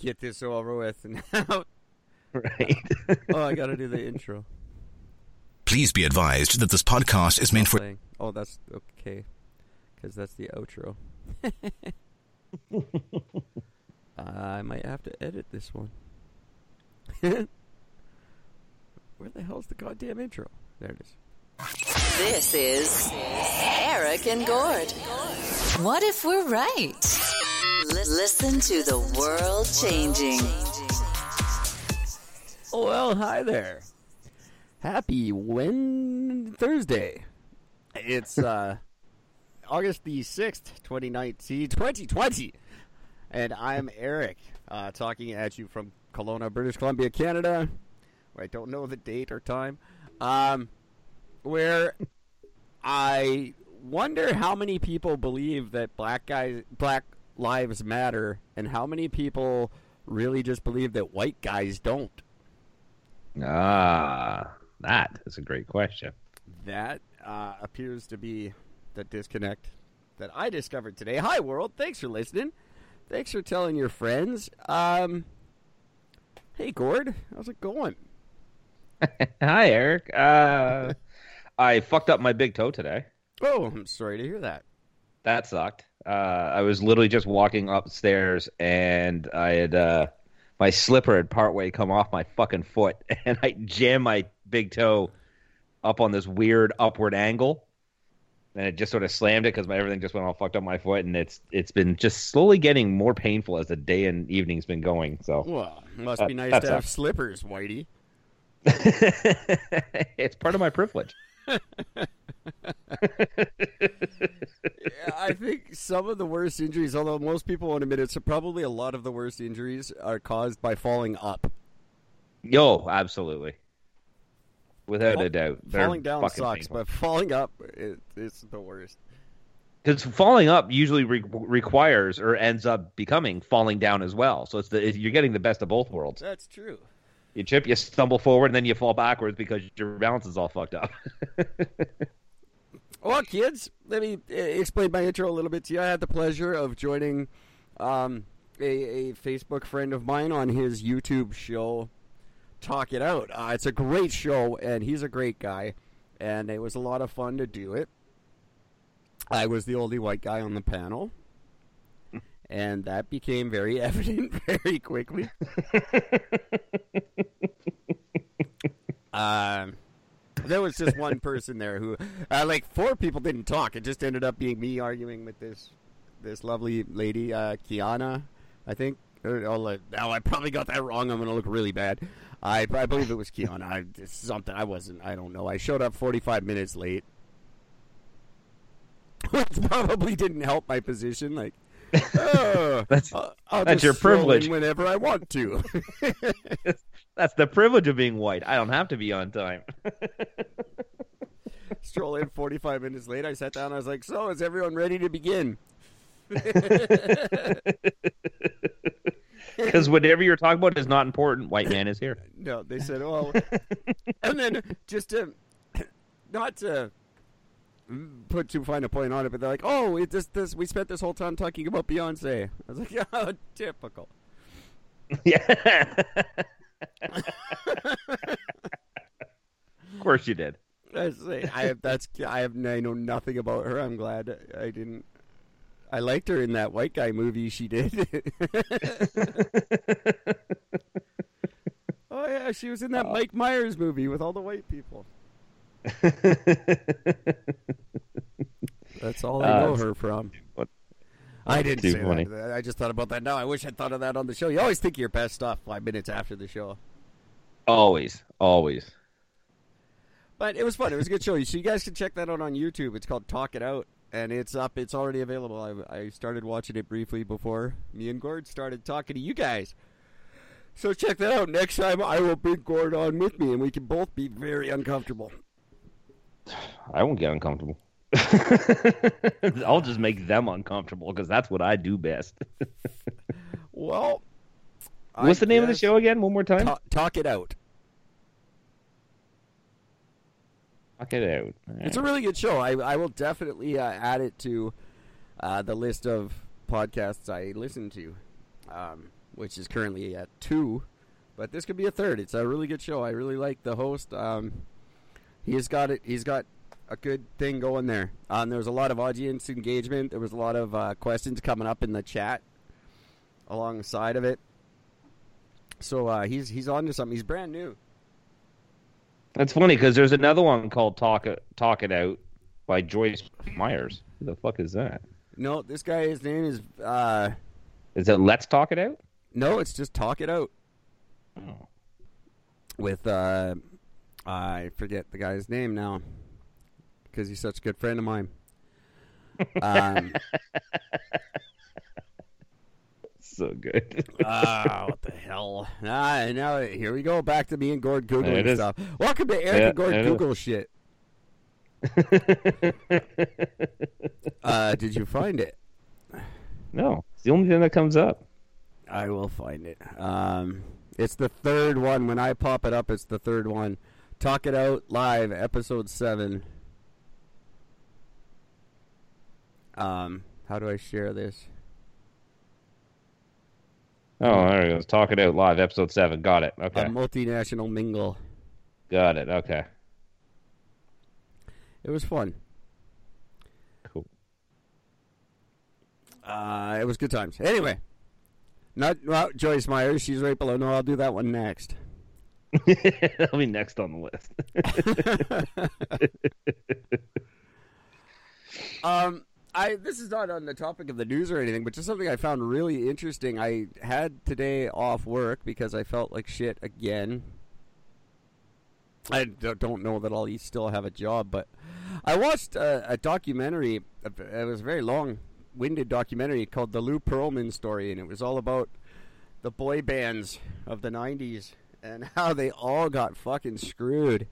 get this over with and out. Right. Oh, I gotta do the intro. Please be advised that this podcast is meant for. Oh, that's okay, because that's the outro. I might have to edit this one. Where the hell's the goddamn intro? There it is. This is Eric and Gord. What if we're right? Li- listen to the world changing. Oh, well, hi there. Happy Wed Thursday. It's uh August the 6th, 2019, 2020. And I'm Eric, uh, talking at you from Kelowna, British Columbia, Canada. Where I don't know the date or time. Um, where I wonder how many people believe that black guys, black lives matter, and how many people really just believe that white guys don't. Ah, that is a great question. That uh, appears to be the disconnect that I discovered today. Hi, world. Thanks for listening. Thanks for telling your friends. Um, hey, Gord. How's it going? Hi, Eric. Uh, I fucked up my big toe today. Oh, I'm sorry to hear that. That sucked. Uh, I was literally just walking upstairs and I had uh, my slipper had partway come off my fucking foot and I jammed my big toe up on this weird upward angle and it just sort of slammed it because my everything just went all fucked up my foot and it's it's been just slowly getting more painful as the day and evening's been going. So Well, must That- be nice to have sucks. slippers, Whitey. it's part of my privilege. Yeah, I think some of the worst injuries, although most people won't admit it, so probably a lot of the worst injuries are caused by falling up. Yo, absolutely. Without Fall- a doubt. They're falling down sucks, painful. but falling up it, it's the worst. because falling up usually re- requires or ends up becoming falling down as well. So it's the you're getting the best of both worlds. That's true. You trip, you stumble forward, and then you fall backwards because your balance is all fucked up. Well, kids, let me uh, explain my intro a little bit to you. I had the pleasure of joining um, a, a Facebook friend of mine on his YouTube show, Talk It Out. Uh, it's a great show, and he's a great guy, and it was a lot of fun to do it. I was the only white guy on the panel, and that became very evident very quickly. um, there was just one person there who, uh, like, four people didn't talk. It just ended up being me arguing with this this lovely lady, uh, Kiana, I think. Oh, I probably got that wrong. I'm going to look really bad. I, I believe it was Kiana. I, something I wasn't. I don't know. I showed up 45 minutes late, which probably didn't help my position. Like, oh, That's- I'll, I'll that's your privilege. whenever I want to. That's the privilege of being white. I don't have to be on time. stroll in 45 minutes late. I sat down. I was like, "So, is everyone ready to begin?" Because whatever you're talking about is not important. White man is here. No, they said, oh, "Well," and then just to not to put too fine a point on it, but they're like, "Oh, it just this we spent this whole time talking about Beyonce." I was like, "Oh, typical." Yeah. of course you did. I say, I have that's I have I know nothing about her. I'm glad I didn't. I liked her in that white guy movie she did. oh yeah, she was in that uh, Mike Myers movie with all the white people. That's all I Uh, know her from. what- I didn't say funny. that. I just thought about that now. I wish I'd thought of that on the show. You always think of your best stuff five minutes after the show. Always, always. But it was fun. It was a good show. So you guys can check that out on YouTube. It's called Talk It Out, and it's up. It's already available. I, I started watching it briefly before me and Gord started talking to you guys. So check that out. Next time I will bring Gord on with me, and we can both be very uncomfortable. I won't get uncomfortable. I'll just make them uncomfortable because that's what I do best. Well, I What's the name of the show again? One more time. Ta- talk It Out. Knock it out. It's a really good show. I I will definitely uh, add it to uh, the list of podcasts I listen to. Um, which is currently at two. But this could be a third. It's a really good show. I really like the host. Um, he's got it. He's got a good thing going there. Um, there was a lot of audience engagement. There was a lot of uh, questions coming up in the chat alongside of it. So uh, he's he's on to something. He's brand new. That's funny because there's another one called "Talk It Talk It Out" by Joyce Myers. Who the fuck is that? No, this guy. His name is. Uh, Is it "Let's Talk It Out"? no, it's just talk it out Oh. with. Uh, I forget the guy's name now because he's such a good friend of mine. Um, So good. Ah, what the hell? Ah, now here we go back to me and Gord googling stuff. Welcome to Eric Yeah, and Gord it is. Google shit. Uh, did you find it? no, it's the only thing that comes up. I will find it. Um, it's the third one. When I pop it up, it's the third one. Talk it out live, episode seven. Um, how do I share this? Oh, there it goes. Talk It Out live, episode seven. Got it. Okay, A multinational mingle. got it. Okay, It was fun. cool. Uh, it was good times. Anyway, not well, Joyce Myers. She's right below. No, I'll do that one next. That'll be next on the list. Um, I this is not on the topic of the news or anything, but just something I found really interesting. I had today off work because I felt like shit again. I don't don't know that I'll still have a job, but I watched a, a documentary. It was a very long-winded documentary called "The Lou Pearlman Story," and it was all about the boy bands of the '90s and how they all got fucking screwed.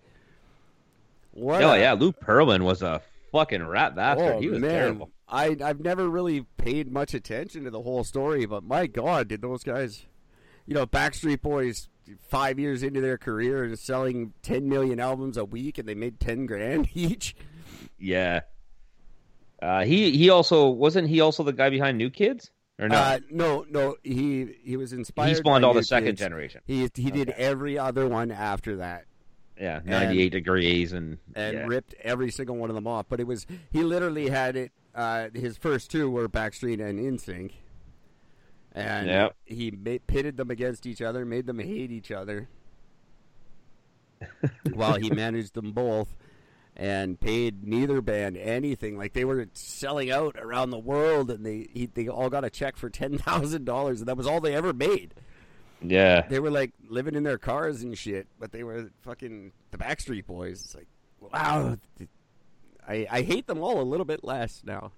What? oh a- yeah, Lou Pearlman was a fucking rat bastard. Oh he was man, terrible. I I've never really paid much attention to the whole story, but my God, did those guys, you know, Backstreet Boys, five years into their career and selling ten million albums a week, and they made ten grand each. Yeah. Uh, he he also wasn't he also the guy behind New Kids or no? Uh, no, no, he he was inspired. he spawned all the New second Kids. generation. He he did every other one after that. Yeah, ninety eight degrees and and yeah. ripped every single one of them off. But it was he literally had it. Uh, his first two were Backstreet and NSYNC, and Yep. he pitted them against each other, made them hate each other, while he managed them both. And paid neither band anything. Like they were selling out around the world, and they he, they all got a check for ten thousand dollars, and that was all they ever made. yeah. They were like living in their cars and shit, but they were fucking the Backstreet Boys. It's like, wow. I I hate them all a little bit less now.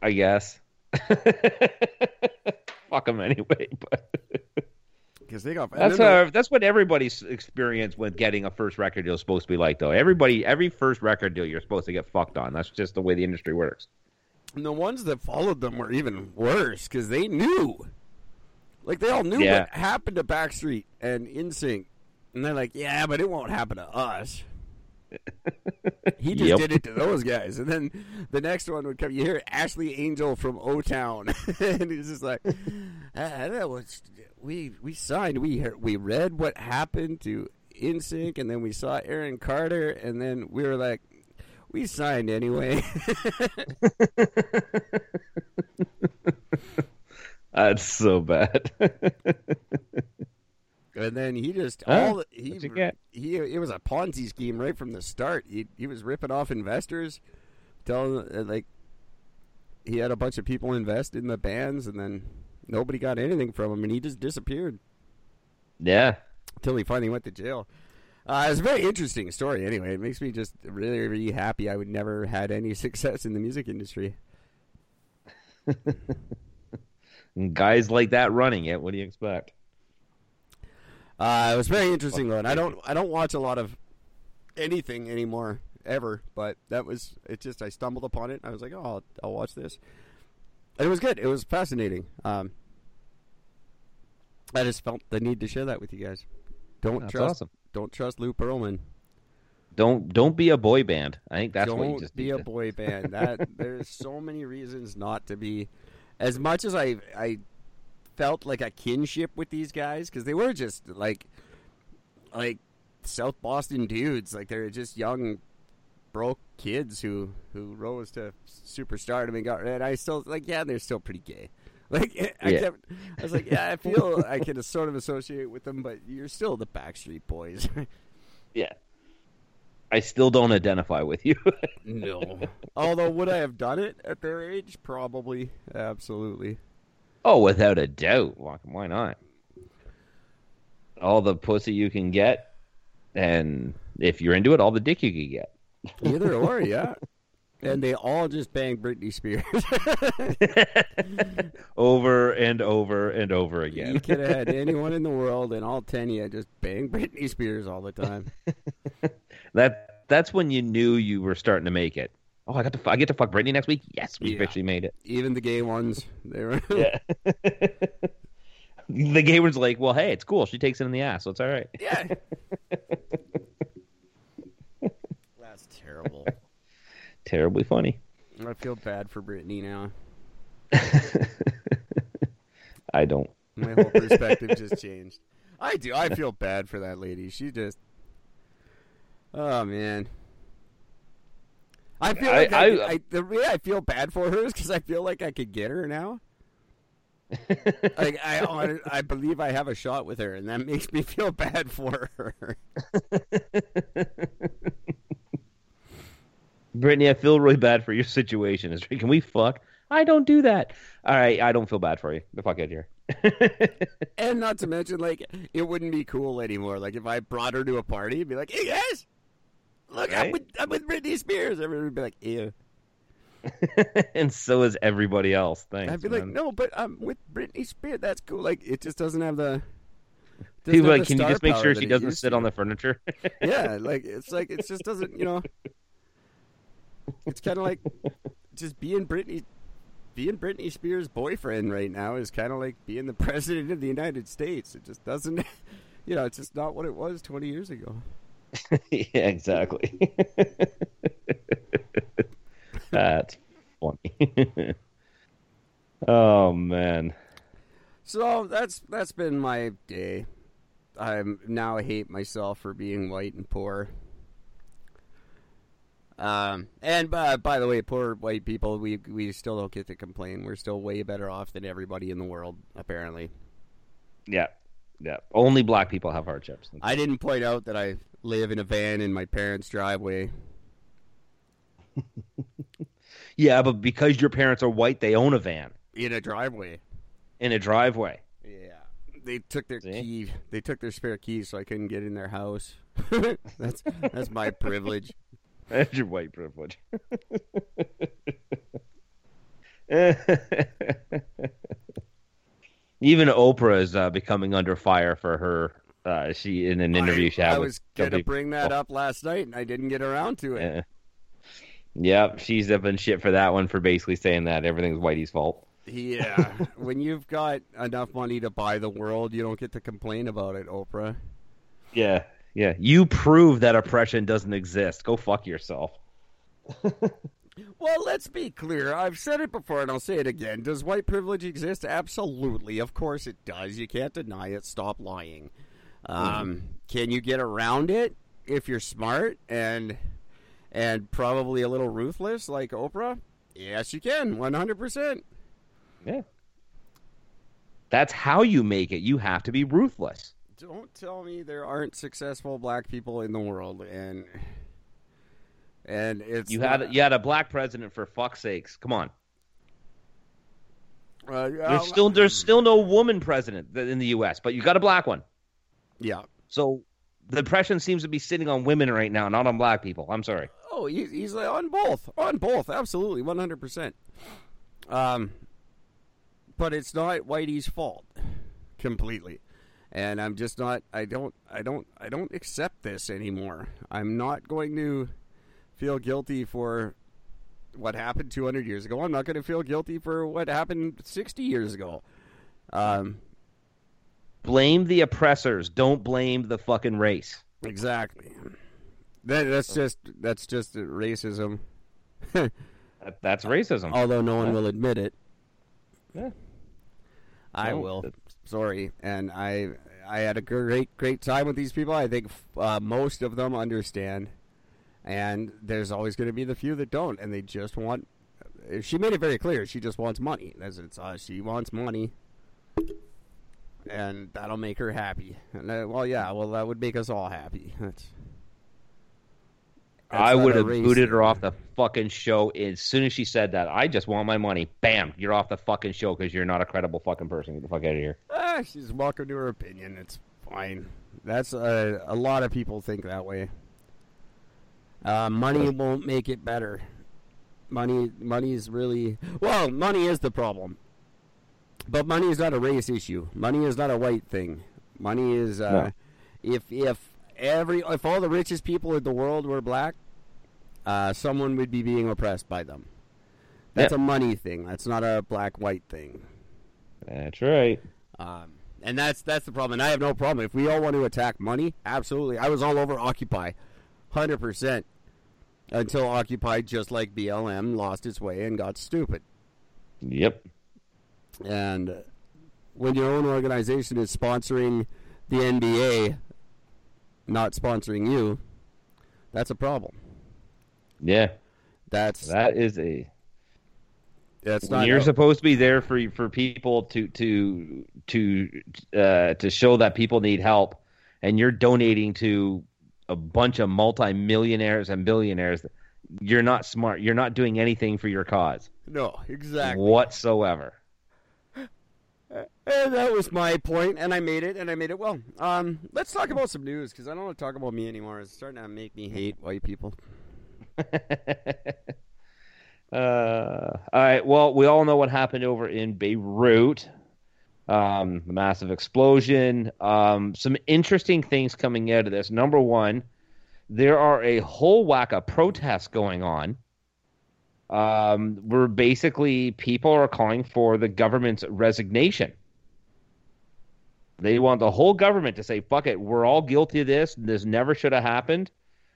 I guess. Fuck them anyway, but Because they got and that's uh, that's what everybody's experience with getting a first record deal is supposed to be like, though. Everybody, every first record deal, you're supposed to get fucked on. That's just the way the industry works. the, the ones that followed them were even worse because they knew, like they all knew Yeah. what happened to Backstreet and NSYNC, and they're like, yeah, but it won't happen to us. he just Yep. did it to those guys, and then the next one would come. You hear Ashley Angel from O Town, and he's just like, ah, "That was we we signed. We heard, we read what happened to NSYNC, and then we saw Aaron Carter, and then we were like, we signed anyway." That's so bad. And then he just Huh? all he you get? he it was a Ponzi scheme right from the start. He he was ripping off investors, telling uh, like he had a bunch of people invest in the bands, and then nobody got anything from him, and he just disappeared yeah. until he finally went to jail. Uh, it's a very interesting story. Anyway, it makes me just really really happy. I would never had any success in the music industry. Guys like that running it. What do you expect? Uh, it was very interesting though, and I don't I don't watch a lot of anything anymore ever, but that was it. Just I stumbled upon it. I was like, oh, I'll, I'll watch this, it was good. It was fascinating. Um, I just felt the need to share that with you guys. Don't That's trust awesome. don't trust Lou Pearlman. Don't don't be a boy band. I think that's what you just don't just be need a to- boy band. That there's so many reasons not to be. As much as I I felt like a kinship with these guys because they were just like, like South Boston dudes. Like they're just young, broke kids who who rose to superstardom and got. And I still like, yeah, they're still pretty gay. Like I Yeah. kept, I was like, yeah, I feel I can sort of associate with them, but you're still the Backstreet Boys. Yeah. I still don't identify with you. no. Although would I have done it at their age? Probably, absolutely. oh, without a doubt. Why why not? All the pussy you can get, and if you're into it, all the dick you can get. Either or, yeah. And they all just bang Britney Spears. over and over and over again. you could have had anyone in the world, and all ten of you just bang Britney Spears all the time. That that's when you knew you were starting to make it. Oh, I got to I get to fuck Britney next week. Yes, we Yeah. officially made it. Even the gay ones, they were. Yeah. the gay ones like, "Well, hey, it's cool. She takes it in the ass, so it's all right." yeah. That's terrible. Terribly funny. I feel bad for Britney now. I don't. My whole perspective just changed. I do. I feel bad for that lady. She just. Oh man. I feel I- like I, I- could- I, the way I feel bad for her is because I feel like I could get her now. like I, I believe I have a shot with her, and that makes me feel bad for her. Britney, I feel really bad for your situation. Is can we fuck? I don't do that. All right, I don't feel bad for you. The fuck out here. and not to mention, like it wouldn't be cool anymore. Like if I brought her to a party, it'd be like, "Hey guys, look, I'm with I'm with Britney Spears." Everyone would be like, "Ew." and so is everybody else. Thanks. I'd be like, no, but I'm with Britney Spears. That's cool. Like, it just doesn't have the. People like, can you just make sure she doesn't sit to." on the furniture? Yeah, like it's like it just doesn't. You know, it's kind of like just being Britney, being Britney Spears' boyfriend right now is kind of like being the president of the United States. It just doesn't. You know, it's just not what it was 20 years ago. yeah, exactly. That's funny. oh man. So that's that's been my day. I'm now I hate myself for being white and poor. Um, and uh, by the way, poor white people, we we still don't get to complain. We're still way better off than everybody in the world, apparently. Yeah. Yeah. Only black people have hardships. I didn't point out that I live in a van in my parents' driveway. Yeah, but because your parents are white, they own a van In a driveway. in a driveway. Yeah. They took their See? key. They took their spare keys, so I couldn't get in their house. that's that's my privilege. That's your white privilege. Even Oprah is uh, becoming under fire for her. Uh, she in an interview I, she had I was gonna bring that up last night, and I didn't get around to it. Yeah. Yep, she's up in shit for that one for basically saying that everything's Whitey's fault. Yeah, when you've got enough money to buy the world, you don't get to complain about it, Oprah. Yeah, yeah. You prove that oppression doesn't exist. Go fuck yourself. Well, let's be clear. I've said it before, and I'll say it again. Does white privilege exist? Absolutely. Of course it does. You can't deny it. Stop lying. Um, Can you get around it if you're smart and and probably a little ruthless like Oprah? Yes, you can. One hundred percent. Yeah. That's how you make it. You have to be ruthless. Don't tell me there aren't successful black people in the world, and and it's You not- had you had a black president for fuck's sakes. Come on. Uh, There's still there's still no woman president in the U.S., but you got a black one. yeah. So the oppression seems to be sitting on women right now, not on black people. I'm sorry. Oh, he, he's on both, on both, absolutely, one hundred percent. Um, but it's not Whitey's fault completely, and I'm just not. I don't. I don't. I don't accept this anymore. I'm not going to feel guilty for what happened 200 years ago. I'm not going to feel guilty for what happened 60 years ago. Um, Blame the oppressors. Don't blame the fucking race. exactly. That, that's just that's just racism. That, that's racism. although no one will admit it. Yeah. I No, will. Sorry, and I I had a great great time with these people. I think uh, most of them understand, and there's always going to be the few that don't, and they just want. She made it very clear. She just wants money. That's it's. Uh, she wants money, and that'll make her happy. And uh, well, yeah, well, that would make us all happy. That's. That's I would have booted her off the fucking show as soon as she said that. I just want my money. Bam, you're off the fucking show because you're not a credible fucking person. Get the fuck out of here. Ah, she's welcome to her opinion. It's fine. That's uh, a lot of people think that way. Uh, money won't make it better. Money, money is really well. Money is the problem, but money is not a race issue. Money is not a white thing. Money is uh, if if every if all the richest people in the world were black, uh, someone would be being oppressed by them. That's Yep. a money thing. That's not a black white thing. That's right. Um, and that's that's the problem. And I have no problem if we all want to attack money. Absolutely, I was all over Occupy, hundred percent, until Occupy, just like BLM, lost its way and got stupid. Yep. And when your own organization is sponsoring the NBA, not sponsoring you, that's a problem. Yeah. That's That is a. that's not you're supposed to be there for for people to to to uh, to show that people need help, and you're donating to a bunch of multimillionaires and billionaires. You're not smart. You're not doing anything for your cause no exactly. whatsoever. And that was my point, and I made it, and I made it well. Um, let's talk about some news because I don't want to talk about me anymore. It's starting to make me hate white people. Uh, all right. Well, we all know what happened over in Beirut. Um, the massive explosion. Um, some interesting things coming out of this. Number one, there are a whole whack of protests going on. Um, where basically people are calling for the government's resignation. They want the whole government to say, "Fuck it, we're all guilty of this. This never should have happened."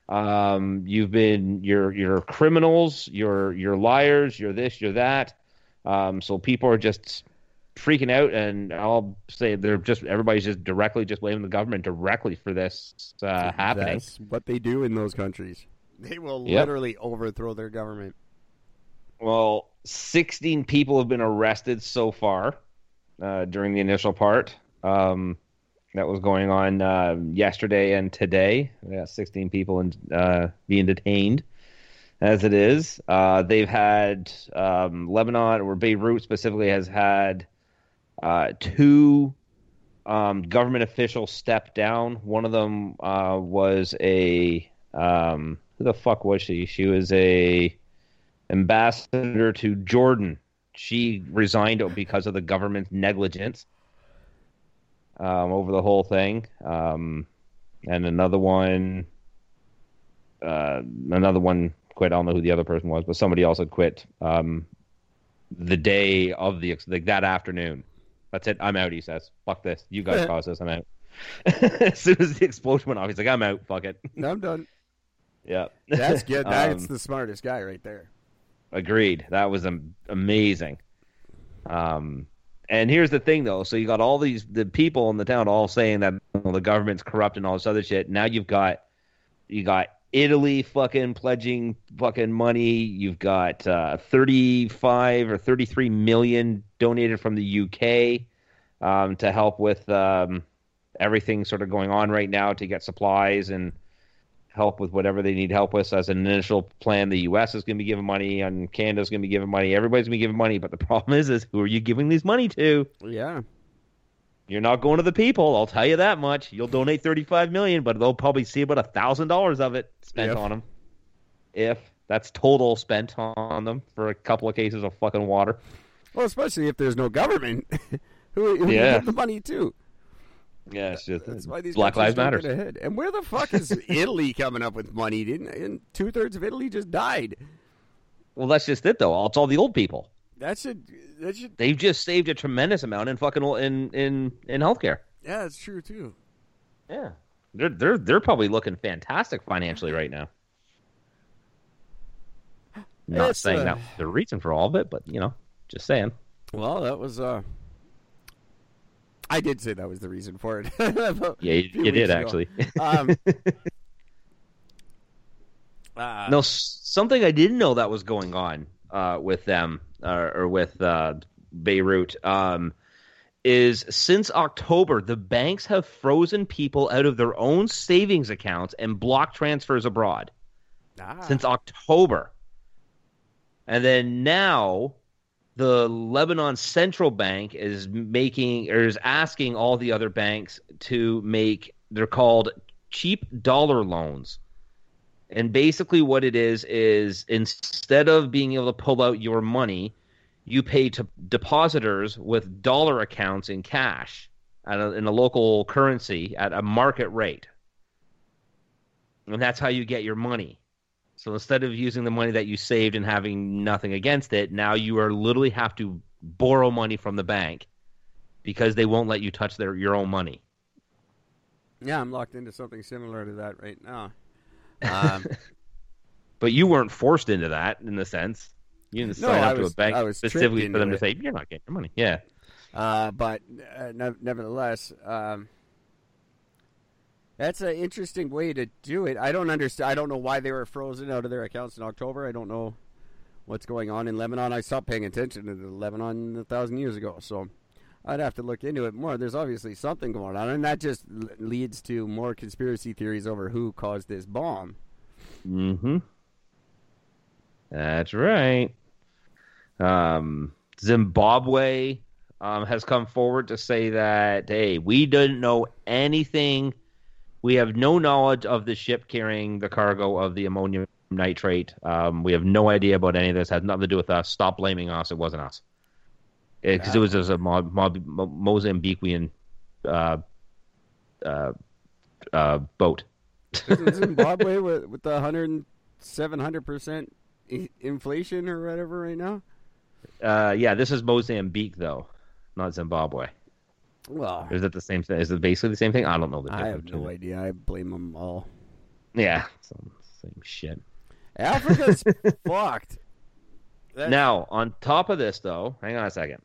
Um, you've been you're you're criminals, you're you're liars, you're this, you're that. Um, so people are just freaking out, and I'll say they're just everybody's just directly just blaming the government directly for this uh, happening. That's what they do in those countries. They will Yep. literally overthrow their government. Well, 16 people have been arrested so far uh, during the initial part. Um, that was going on uh, yesterday and today. We got 16 people in, uh, being detained as it is. Uh, they've had um, Lebanon, or Beirut specifically, has had uh, two um, government officials step down. One of them uh, was a. Um, who the fuck was she? She was a ambassador to Jordan. She resigned because of the government's negligence um, over the whole thing. Um, and another one, uh, another one quit. I don't know who the other person was, but somebody else had quit um, the day of the like that afternoon. That's it. I'm out. He says, "Fuck this. You guys caused this. I'm out." as soon as the explosion went off, he's like, "I'm out. Fuck it." I'm done. yeah, That's good. That's Um, the smartest guy right there. Agreed. That was am- amazing. Um, and here's the thing, though. So you got all these the people in the town all saying that you know, the government's corrupt and all this other shit. Now you've got you got Italy fucking pledging fucking money. You've got uh, 35 or 33 million donated from the UK um, to help with um, everything sort of going on right now to get supplies and help with whatever they need help with. So as an initial plan, the U.S. is going to be giving money, and Canada's going to be giving money. Everybody's going to be giving money, but the problem is, is who are you giving these money to? Yeah. You're not going to the people. I'll tell you that much. You'll donate 35 million, but they'll probably see about a thousand dollars of it spent If. on them. If that's total spent on them for a couple of cases of fucking water. Well, especially if there's no government, who, who Yeah. you give the money to? Yeah, it's just That's why these Black Lives Matter. ahead. And where the fuck is Italy coming up with money? Didn't and two thirds of Italy just died? Well, that's just it, though. It's all the old people. That should that should They've just saved a tremendous amount in fucking in in in healthcare. yeah, that's true too. Yeah, they're they're they're probably looking fantastic financially right now. Not It's, saying uh, that the reason for all of it, but you know, just saying. Well, that was uh I did say that was the reason for it. Yeah, you, you did actually. um, uh, no, something I didn't know that was going on uh, with them uh, or with uh, Beirut um, is since October, the banks have frozen people out of their own savings accounts and blocked transfers abroad. ah, since October. And then now the Lebanon Central Bank is making or is asking all the other banks to make they're called cheap dollar loans. And basically what it is is instead of being able to pull out your money, you pay to depositors with dollar accounts in cash a, in a local currency at a market rate. And that's how you get your money. So instead of using the money that you saved and having nothing against it, now you are literally have to borrow money from the bank because they won't let you touch their your own money. yeah, I'm locked into something similar to that right now. Um, But you weren't forced into that in the sense. You didn't No, sign I up to was- a bank specifically for them to say you're not getting your money. Yeah. Uh, but uh, nev- nevertheless, um, that's an interesting way to do it. I don't understand. I don't know why they were frozen out of their accounts in October. I don't know what's going on in Lebanon. I stopped paying attention to the Lebanon a thousand years ago, so I'd have to look into it more. There's obviously something going on, and that just leads to more conspiracy theories over who caused this bomb. Mm-hmm. That's right. Um, Zimbabwe um, has come forward to say that hey, we didn't know anything. We have no knowledge of the ship carrying the cargo of the ammonium nitrate. Um, we have no idea about any of this. It Has nothing to do with us. Stop blaming us. It wasn't us. Because it was just a Mo- Mo- Mo- Mozambiquean uh, uh, uh, boat. Zimbabwe with, with the 100, 700 percent inflation or whatever right now? Uh, yeah, this is Mozambique though, not Zimbabwe. Well, Is it the same thing? Is it basically the same thing? I don't know the I difference. have no idea. I blame them all. Yeah, same shit. Africa's fucked. That- Now, on top of this, though, hang on a second.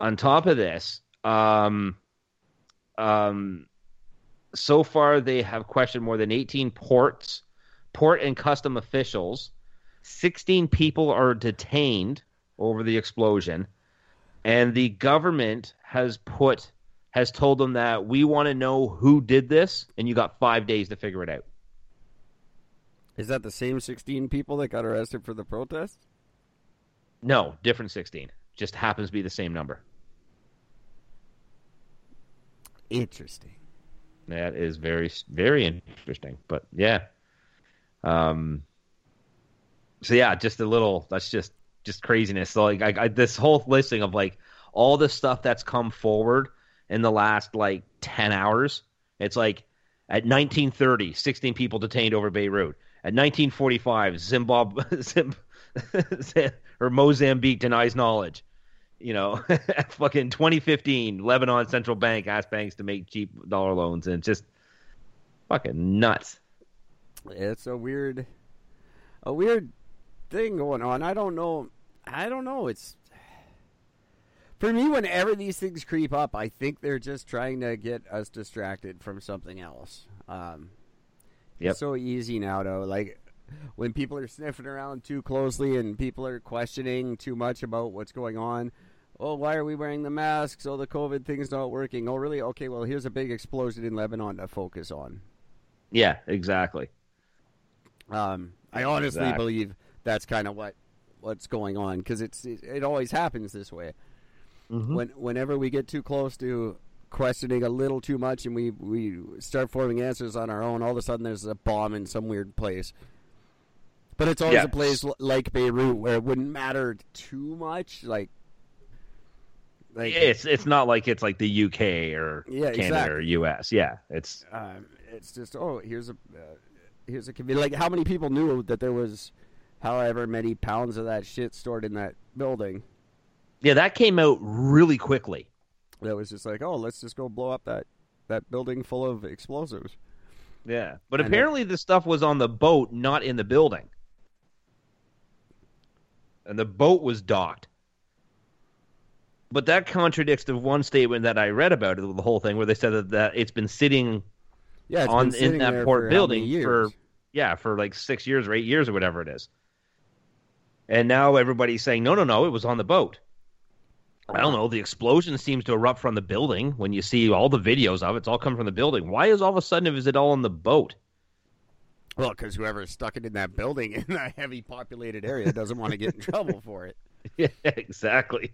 On top of this, um, um, so far they have questioned more than 18 ports, port and custom officials. 16 people are detained over the explosion, and the government has put has told them that we want to know who did this, and you got five days to figure it out. is that the same 16 people that got arrested for the protest? No, different 16. Just happens to be the same number. Interesting. That is very very interesting. But yeah. Um so yeah, just a little that's just just craziness. So like I, I this whole listing of like all the stuff that's come forward in the last like 10 hours. It's like at 1930, 16 people detained over Beirut. At 1945, Zimbabwe Zim, or Mozambique denies knowledge. You know, fucking 2015, Lebanon Central Bank asked banks to make cheap dollar loans, and just fucking nuts. It's a weird, a weird thing going on. I don't know. I don't know. It's for me. Whenever these things creep up, I think they're just trying to get us distracted from something else. Um, Yep. It's so easy now, though. Like when people are sniffing around too closely and people are questioning too much about what's going on. Oh, why are we wearing the masks? Oh, the COVID thing's not working. Oh, really? Okay, well, here's a big explosion in Lebanon to focus on. Yeah, exactly. Um, I honestly Exactly. believe that's kind of what what's going on because it's it, it always happens this way. When whenever we get too close to questioning a little too much and we we start forming answers on our own, all of a sudden there's a bomb in some weird place. But it's always Yeah. a place like Beirut where it wouldn't matter too much. Like, like It's it's not like it's like the UK or Yeah, Canada exactly. or US. Yeah, it's um, it's just oh here's a uh, here's a like how many people knew that there was however many pounds of that shit stored in that building yeah. That came out really quickly. that was just like oh let's just go blow up that that building full of explosives Yeah, but know. apparently the stuff was on the boat, not in the building, and the boat was docked. But that contradicts the one statement that I read about it, the whole thing, where they said that, that it's been sitting Yeah, it's on in that port building for yeah for like six years or eight years or whatever it is. And now everybody's saying no, no, no, it was on the boat. I don't know. The explosion seems to erupt from the building when you see all the videos of it. It's all coming from the building. Why is all of a sudden is it all on the boat? Well, because whoever stuck it in that building in a heavy populated area doesn't want to get in trouble for it. yeah, exactly.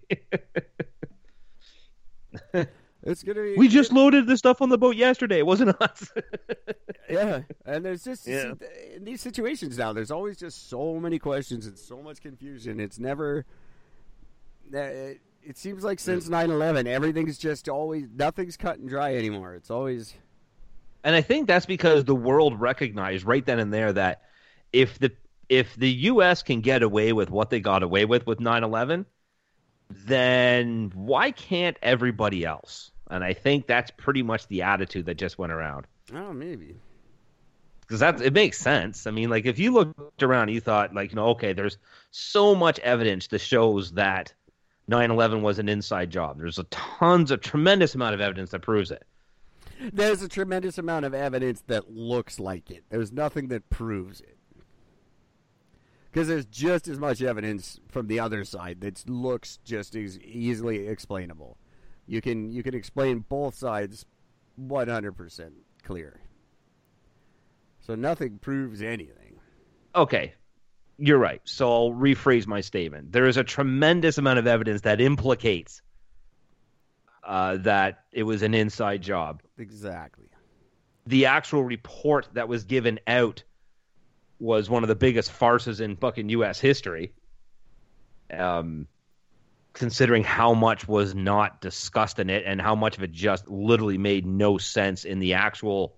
It's gonna be. we just loaded the stuff on the boat yesterday. It wasn't us. yeah, and there's just Yeah. in these situations now. There's always just so many questions and so much confusion. It's never. It, it seems like since 9/11, everything's just always nothing's cut and dry anymore. It's always And I think that's because the world recognized right then and there that if the if the US can get away with what they got away with with 9/11, then why can't everybody else? And I think that's pretty much the attitude that just went around. oh maybe Because that it makes sense. I mean, like if you looked around, you thought like, you know, okay, there's so much evidence that shows that 9/11 was an inside job. There's a tons of tremendous amount of evidence that proves it. there's a tremendous amount of evidence that looks like it. There's nothing that proves it. Because there's just as much evidence from the other side that looks just as easily explainable. You can you can explain both sides 100% clear. So nothing proves anything. okay, you're right. So I'll rephrase my statement. There is a tremendous amount of evidence that implicates uh, that it was an inside job. Exactly. The actual report that was given out was one of the biggest farces in fucking U.S. history. Um, considering how much was not discussed in it and how much of it just literally made no sense in the actual,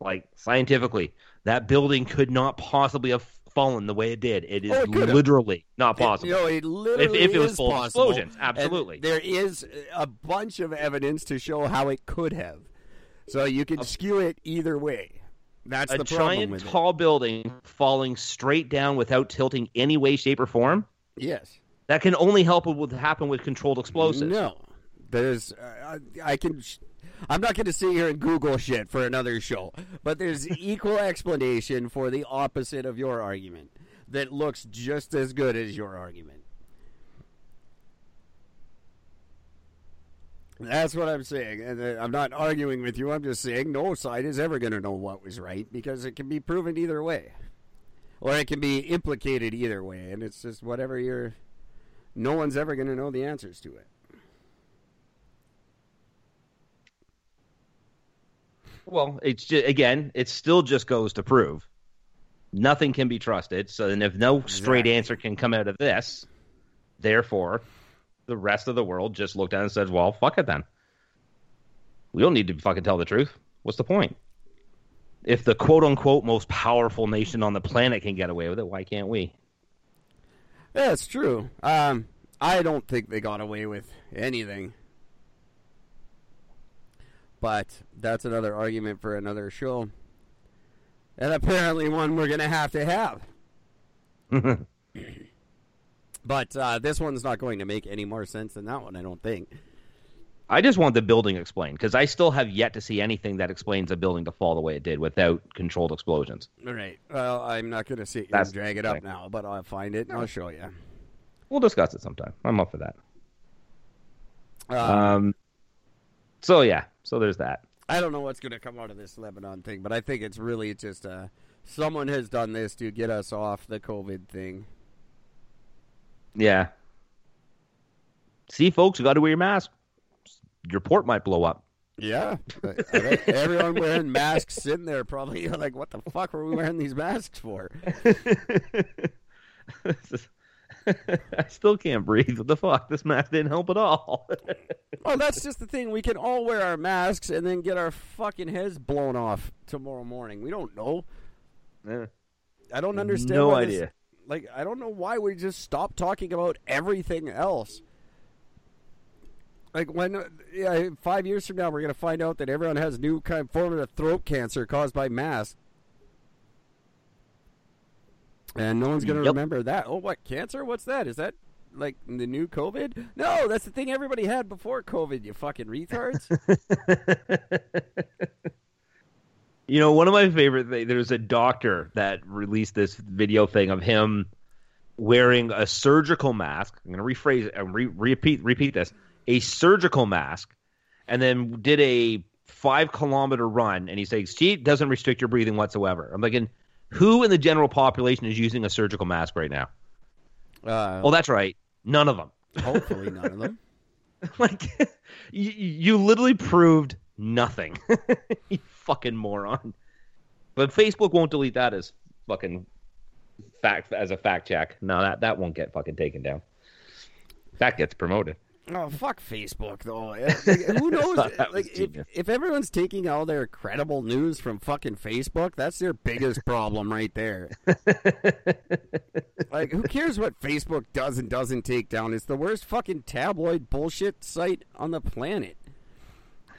like scientifically, that building could not possibly have fallen the way it did. It is Oh, it literally not possible. It, know, it literally if it was full of possible, explosions, and absolutely. there is a bunch of evidence to show how it could have. So you can skew it either way. That's a the problem giant with it. tall building falling straight down without tilting any way, shape, or form. Yes. That can only help with happen with controlled explosives. No, there's. Uh, I I can. sh- I'm not going to sit here and Google shit for another show, but there's equal explanation for the opposite of your argument that looks just as good as your argument. That's what I'm saying, and uh, I'm not arguing with you. I'm just saying no side is ever going to know what was right because it can be proven either way, or it can be implicated either way, and it's just whatever you're. No one's ever going to know the answers to it. Well, it's just, again, it still just goes to prove nothing can be trusted. So then, if no straight Exactly. answer can come out of this, therefore, the rest of the world just looked at it and said, "Well, fuck it then. We don't need to fucking tell the truth. What's the point? If the quote unquote most powerful nation on the planet can get away with it, why can't we?" Yeah, it's true. Um, I don't think they got away with anything. But that's another argument for another show. And apparently one we're going to have to have. But uh, this one's not going to make any more sense than that one, I don't think. I just want the building explained because I still have yet to see anything that explains a building to fall the way it did without controlled explosions. All right. Well, I'm not going to sit here and drag it up now, but I'll find it and I'll show you. We'll discuss it sometime. I'm up for that. Uh, Um, so yeah, so there's that. I don't know what's going to come out of this Lebanon thing, but I think it's really just uh, someone has done this to get us off the COVID thing. Yeah. See, folks, you got to wear your mask. Your port might blow up. Yeah, everyone wearing masks sitting there probably you're like, what the fuck were we wearing these masks for? I still can't breathe. What the fuck? This mask didn't help at all. Well, that's just the thing. We can all wear our masks and then get our fucking heads blown off tomorrow morning. We don't know. Yeah. I don't understand. No why this- idea. Like, I don't know why we just stop talking about everything else. Like when, yeah, five years from now, we're gonna find out that everyone has new kind of form of throat cancer caused by masks, and no one's gonna Yep. remember that. Oh, what cancer? What's that? Is that like the new COVID? No, that's the thing everybody had before COVID. You fucking retards. You know, one of my favorite things, there's a doctor that released this video thing of him wearing a surgical mask. I'm going to rephrase it and re- repeat repeat this. A surgical mask and then did a 5 kilometer run and he says, "See, it doesn't restrict your breathing whatsoever." I'm thinking, who in the general population is using a surgical mask right now? Uh, Oh, that's right. None of them. hopefully none of them. like you, you literally proved nothing you fucking moron but facebook won't delete that as fucking fact as a fact check no that that won't get fucking taken down that gets promoted Oh fuck Facebook though. Like, who knows? thought that was Like if, if everyone's taking all their credible news from fucking Facebook, that's their biggest problem right there. like who cares what Facebook does and doesn't take down? It's the worst fucking tabloid bullshit site on the planet.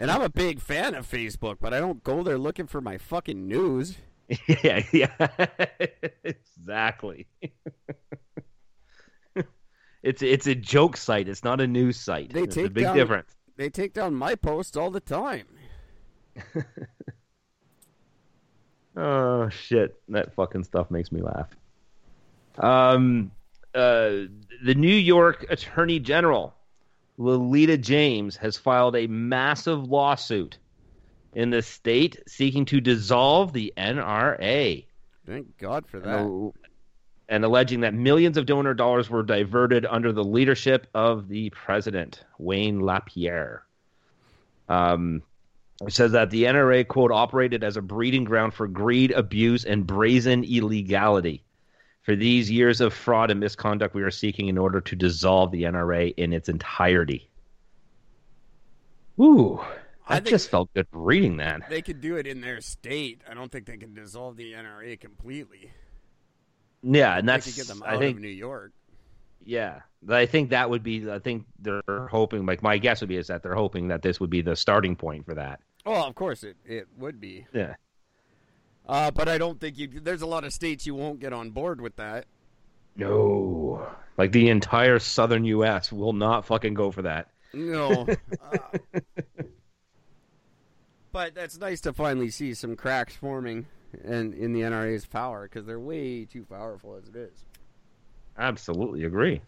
And I'm a big fan of Facebook, but I don't go there looking for my fucking news. yeah yeah exactly it's it's a joke site it's not a news site They a take big down- difference They take down my posts all the time. Oh shit, that fucking stuff makes me laugh. Um, uh, the New York Attorney General, Lolita James, has filed a massive lawsuit in the state seeking to dissolve the NRA Thank God for that. and, and alleging that millions of donor dollars were diverted under the leadership of the president, Wayne LaPierre. Um, it says that the NRA, quote, operated as a breeding ground for greed, abuse, and brazen illegality. For these years of fraud and misconduct, we are seeking in order to dissolve the NRA in its entirety. Ooh, I just felt good reading that. They could do it in their state. I don't think they can dissolve the NRA completely. Yeah, and that's get them I think of New York. Yeah, I think that would be. I think they're hoping. Like my guess would be is that they're hoping that this would be the starting point for that. Oh, of course it, it would be. Yeah. Uh, but I don't think you. There's a lot of states you won't get on board with that. No. Like the entire southern U.S. will not fucking go for that. No. Uh, but that's nice to finally see some cracks forming in in the NRA's power because they're way too powerful as it is. Absolutely agree.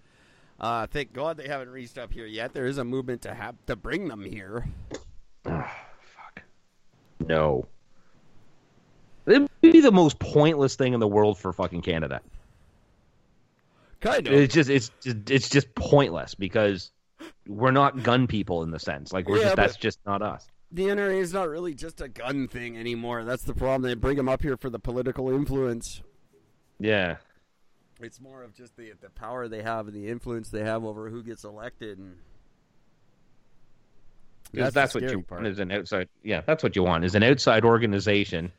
Uh, thank God they haven't reached up here yet. There is a movement to have to bring them here. Fuck. No. It would be the most pointless thing in the world for fucking Canada. Kind of. It's just it's just, it's just pointless because we're not gun people in the sense. Like we're Yeah, just that's just not us. the NRA is not really just a gun thing anymore. That's the problem. They bring them up here for the political influence. Yeah. It's more of just the the power they have and the influence they have over who gets elected. And That's that's, what you part. want is an outside. Yeah, that's what you want is an outside organization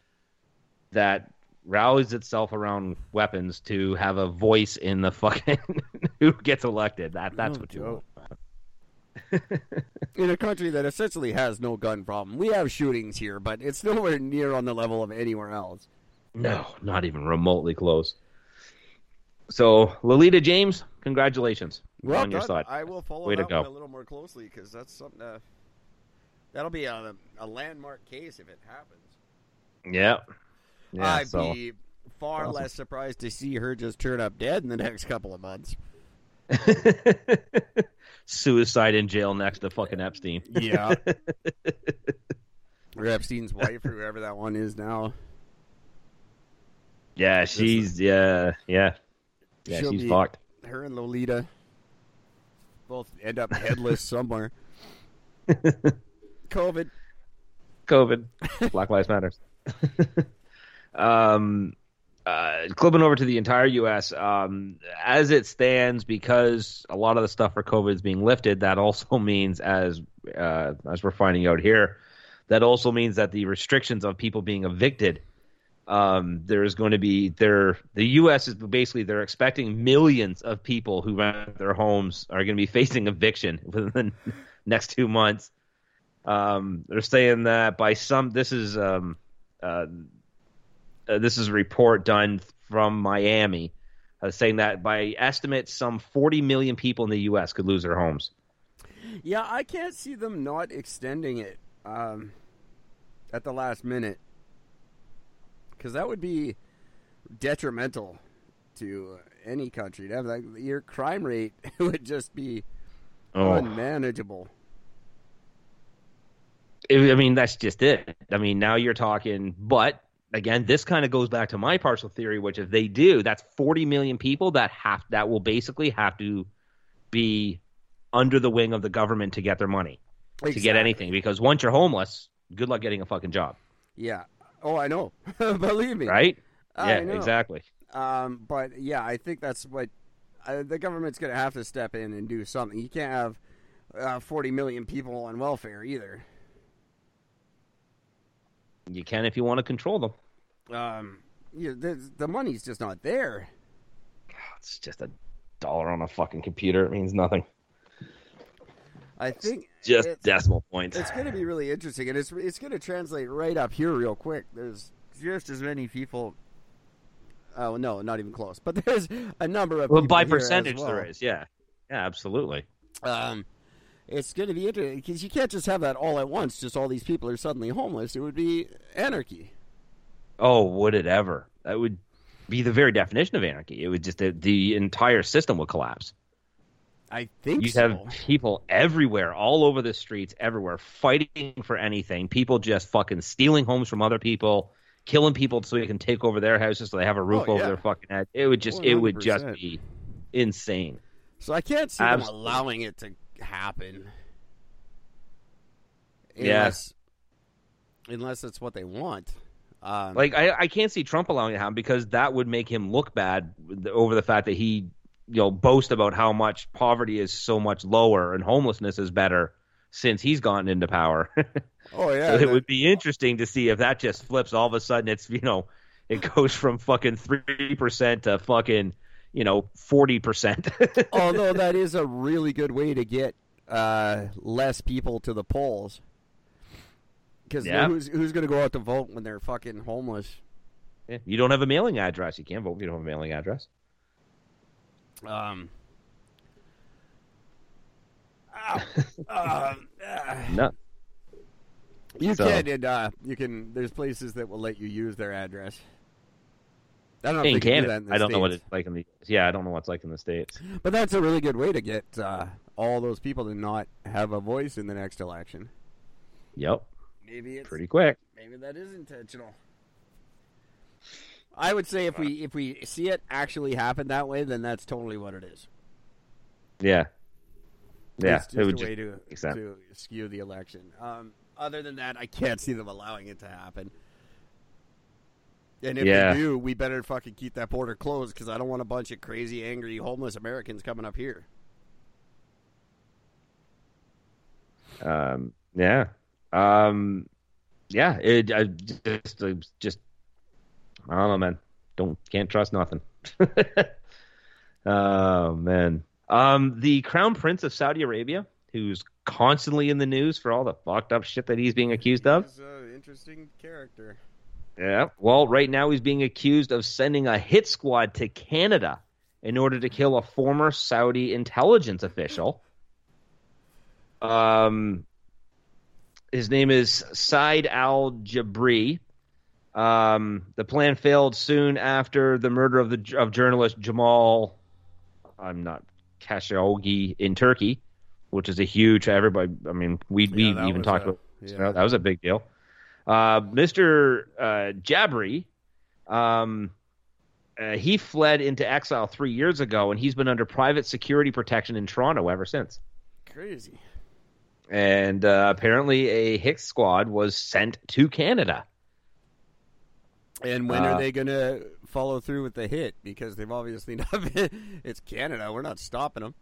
that rallies itself around weapons to have a voice in the fucking who gets elected. That that's No what you joke. want. in a country that essentially has no gun problem, we have shootings here, but it's nowhere near on the level of anywhere else. No, not even remotely close. So Lolita James, congratulations Well on your done. side. I will follow Way to that go. one a little more closely because that's something. Uh, that'll be a, a landmark case if it happens. Yeah, yeah. I'd so be far Awesome. less surprised to see her just turn up dead in the next couple of months. suicide in jail next to fucking Epstein. Yeah. or Epstein's wife, or whoever that one is now. Yeah, she's yeah, yeah, yeah. She'll she's be- fucked. Her and Lolita both end up headless somewhere. COVID. COVID. Black Lives Matters. Um, uh, clipping over to the entire U.S. Um, as it stands, because a lot of the stuff for COVID is being lifted, that also means, as uh, as we're finding out here, that also means that the restrictions of people being evicted. Um, there's going to be there. The U.S. is basically they're expecting millions of people who rent their homes are going to be facing eviction within the next two months. Um, they're saying that by some, this is um, uh, uh, this is a report done from Miami. uh, saying that by estimates, some 40 million people in the U.S. could lose their homes. Yeah, I can't see them not extending it um, at the last minute because that would be detrimental to any country. To have like your crime rate would just be Oh. unmanageable. I mean, that's just it. I mean, now you're talking, but again, this kind of goes back to my partial theory, which if they do, that's 40 million people that have that will basically have to be under the wing of the government to get their money to get anything. Because once you're homeless, good luck getting a fucking job, Yeah. Oh, I know. Believe me. right? I yeah, know. exactly. Um, but yeah, I think that's what uh, the government's going to have to step in and do something. You can't have uh, 40 million people on welfare either. You can if you want to control them. Um, you, the, the money's just not there. It's just a dollar on a fucking computer. It means nothing. I think Just it's, decimal points. it's going to be really interesting, and it's it's going to translate right up here real quick. There's just as many people. Oh no, not even close. But there's a number of Well, people by percentage, well. there is. Yeah, yeah, absolutely. Um, it's going to be interesting because you can't just have that all at once. Just all these people are suddenly homeless. It would be anarchy. Oh, would it ever? That would be the very definition of anarchy. It would just the, entire system would collapse. I think You'd so. have people everywhere, all over the streets, everywhere, fighting for anything. People just fucking stealing homes from other people, killing people so they can take over their houses so they have a roof Oh, over yeah. their fucking head. It would just, it would just be insane. So I can't see Absolutely. them allowing it to happen. Unless, unless it's what they want. Um, Like I, I can't see Trump allowing it to happen because that would make him look bad over the fact that he, you know, boast about how much poverty is so much lower and homelessness is better since he's gotten into power. oh yeah, so it that- would be interesting to see if that just flips. All of a sudden, it's you know, it goes from fucking three percent to fucking you know forty percent. although that is a really good way to get uh, less people to the polls. Because Yeah. who's who's going to go out to vote when they're fucking homeless? you don't have a mailing address. You can't vote if you don't have a mailing address. Um. Um, ah. No. You So- can, and uh, you can. There's places that will let you use their address. I don't know if In they can do that in the I don't know what it's like in the. Yeah, I don't know what's like in the states. But that's a really good way to get uh, all those people to not have a voice in the next election. Yep, Maybe it's pretty quick. maybe that is intentional. I would say if we if we see it actually happen that way, then that's totally what it is. Yeah, yeah. it's just it would a way to make to skew the election. Um, other than that, I can't see them allowing it to happen. And if Yeah. they do, we better fucking keep that border closed because I don't want a bunch of crazy, angry, homeless Americans coming up here. Um, yeah. Um, yeah. It I just, I just, I don't know, man. Don't can't trust nothing. oh man. Um, the Crown Prince of Saudi Arabia, who's constantly in the news for all the fucked up shit that he's being accused of. He's an interesting character. Yeah. Well, right now he's being accused of sending a hit squad to Canada in order to kill a former Saudi intelligence official. Um, his name is Said Al Jabri. Um, the plan failed soon after the murder of the of journalist Jamal. I'm not Khashoggi in Turkey, which is a huge. Everybody, I mean, we we Yeah, even talked a- about yeah. that was a big deal. Uh, Mr. Uh, Jabri, um, uh, he fled into exile three years ago, and he's been under private security protection in Toronto ever since. Crazy. And uh, apparently, a Hicks squad was sent to Canada. And when Uh, are they going to follow through with the hit? Because they've obviously not been. It's Canada. We're not stopping them.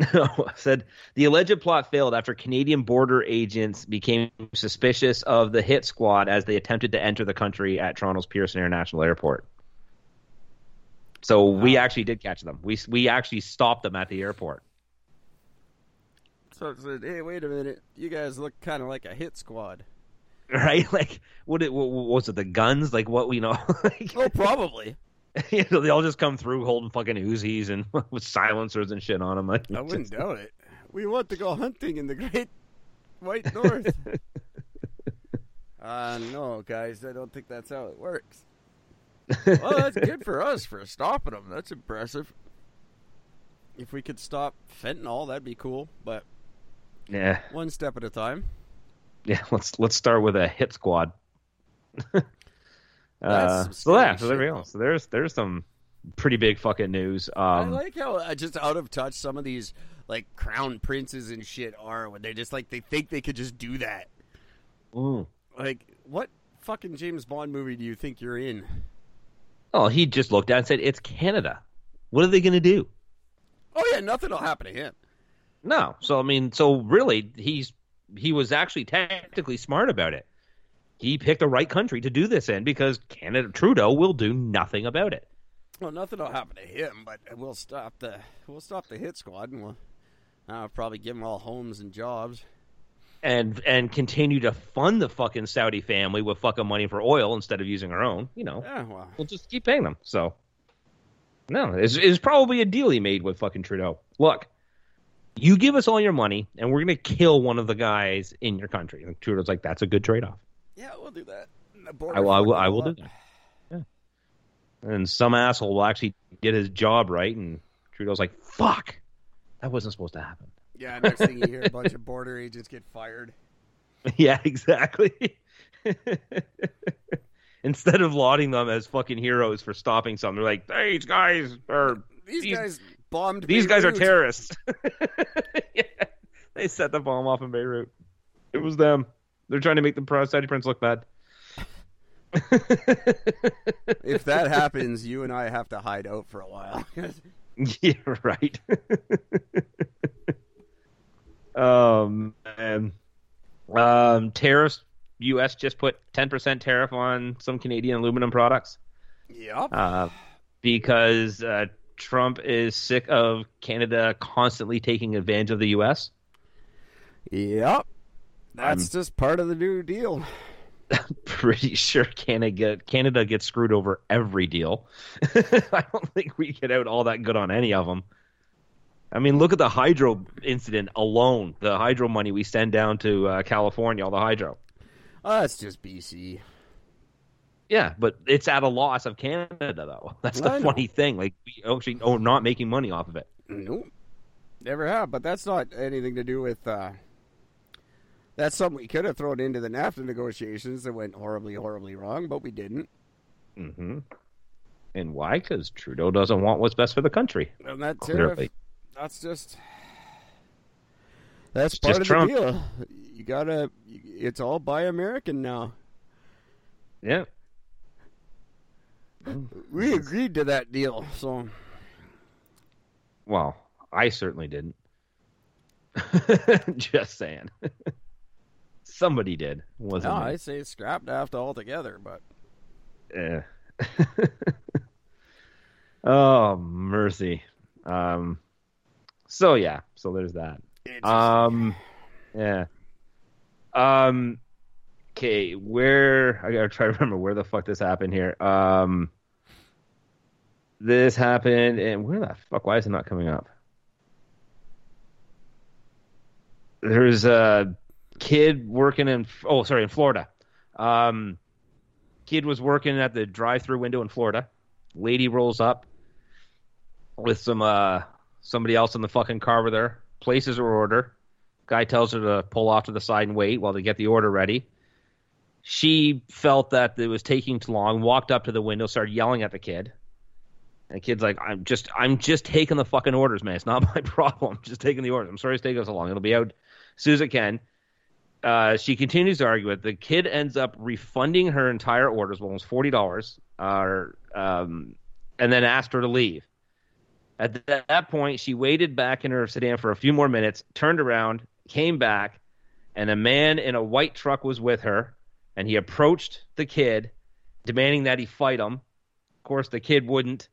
I said the alleged plot failed after Canadian border agents became suspicious of the hit squad as they attempted to enter the country at Toronto's Pearson International Airport. So we actually did catch them. We we actually stopped them at the airport. It said, hey, wait a minute. You guys look kind of like a hit squad. Right? Like what, it, what was it? The guns? Like what we know? like, Oh, probably. you know, they all just come through holding fucking Uzis and with silencers and shit on them. Like, I wouldn't doubt it. We want to go hunting in the Great White North. uh, no, guys, I don't think that's how it works. well, that's good for us for stopping them. That's impressive. If we could stop fentanyl, that'd be cool. But yeah, one step at a time. yeah. Let's let's start with a hit squad. That's uh, so yeah, so there we go. So there's there's some pretty big fucking news. I Um, like how uh, just out of touch some of these like crown princes and shit are when they just like they think they could just do that. mm. Like, what fucking James Bond movie do you think you're in? Oh, he just looked at it and said, "It's Canada. What are they going to do?" Oh yeah, nothing will happen to him. No. So I mean, so really, he's he was actually tactically smart about it. He picked the right country to do this in because Canada Trudeau will do nothing about it. Well, nothing will happen to him, but we'll stop the we'll stop the hit squad and we'll uh, probably give them all homes and jobs. And and continue to fund the fucking Saudi family with fucking money for oil instead of using our own. You know, Yeah, well, we'll just keep paying them. So no, it's, it's probably a deal he made with fucking Trudeau. Look, you give us all your money, and we're gonna kill one of the guys in your country. And Trudeau's like, that's a good trade off. yeah, we'll do that. I will. I will, I will do that. Yeah. And some asshole will actually get his job right, and Trudeau's like, "Fuck, that wasn't supposed to happen." Yeah, next thing you hear, a bunch of border agents get fired. yeah, exactly. Instead of lauding them as fucking heroes for stopping something, they're like, "Hey, these guys are These, These- guys bombed. these guys are terrorists." yeah, they set the bomb off in Beirut. It was them. They're trying to make the Saudi prince look bad. If that happens, you and I have to hide out for a while. Yeah, right. um, and, Um, tariffs. U.S. just put 10% tariff on some Canadian aluminum products yep. uh, because uh, Trump is sick of Canada constantly taking advantage of the U.S. Yep. That's just part of the new deal. Pretty sure Canada Canada gets screwed over every deal. I don't think we get out all that good on any of them. I mean, look at the hydro incident alone. The hydro money we send down to uh, California, all the hydro. Oh, that's just BC. Yeah, but it's at a loss of Canada, though. That's the I know. funny thing. Like we actually are not making money off of it. Nope. Never have. But that's not anything to do with. Uh, that's something we could have thrown into the NAFTA negotiations that went horribly, horribly wrong, but we didn't. hmm And why? Because Trudeau doesn't want what's best for the country. And that Clearly. that's just. That's It's part of Trump. the deal. You gotta. It's all buy American now. Yeah. We agreed to that deal, so Well, I certainly didn't. Just saying. Somebody did. Wasn't no, me. I say scrap NAFTA altogether. But Eh. oh mercy. Um. So yeah. So there's that. Um. Yeah. Um. Okay. Where I gotta try to remember where the fuck this happened here. Um. This happened, and where the fuck? Why is it not coming up? There's a kid working in. Oh, sorry, in Florida. Um, kid was working at the drive-through window in Florida. Lady rolls up with some uh somebody else in the fucking car with her. Places her order. Guy tells her to pull off to the side and wait while they get the order ready. She felt that it was taking too long. Walked up to the window, started yelling at the kid. And the kid's like, "I'm just, I'm just taking the fucking orders, man. It's not my problem. I'm just taking the orders. I'm sorry it's taking so long. It'll be out as soon as it can." uh, she continues to argue it. The kid ends up refunding her entire orders, almost forty dollars, uh, um, and then asked her to leave. At th- that point, she waited back in her sedan for a few more minutes, turned around, came back, and a man in a white truck was with her, and he approached the kid, demanding that he fight him. Of course, the kid wouldn't.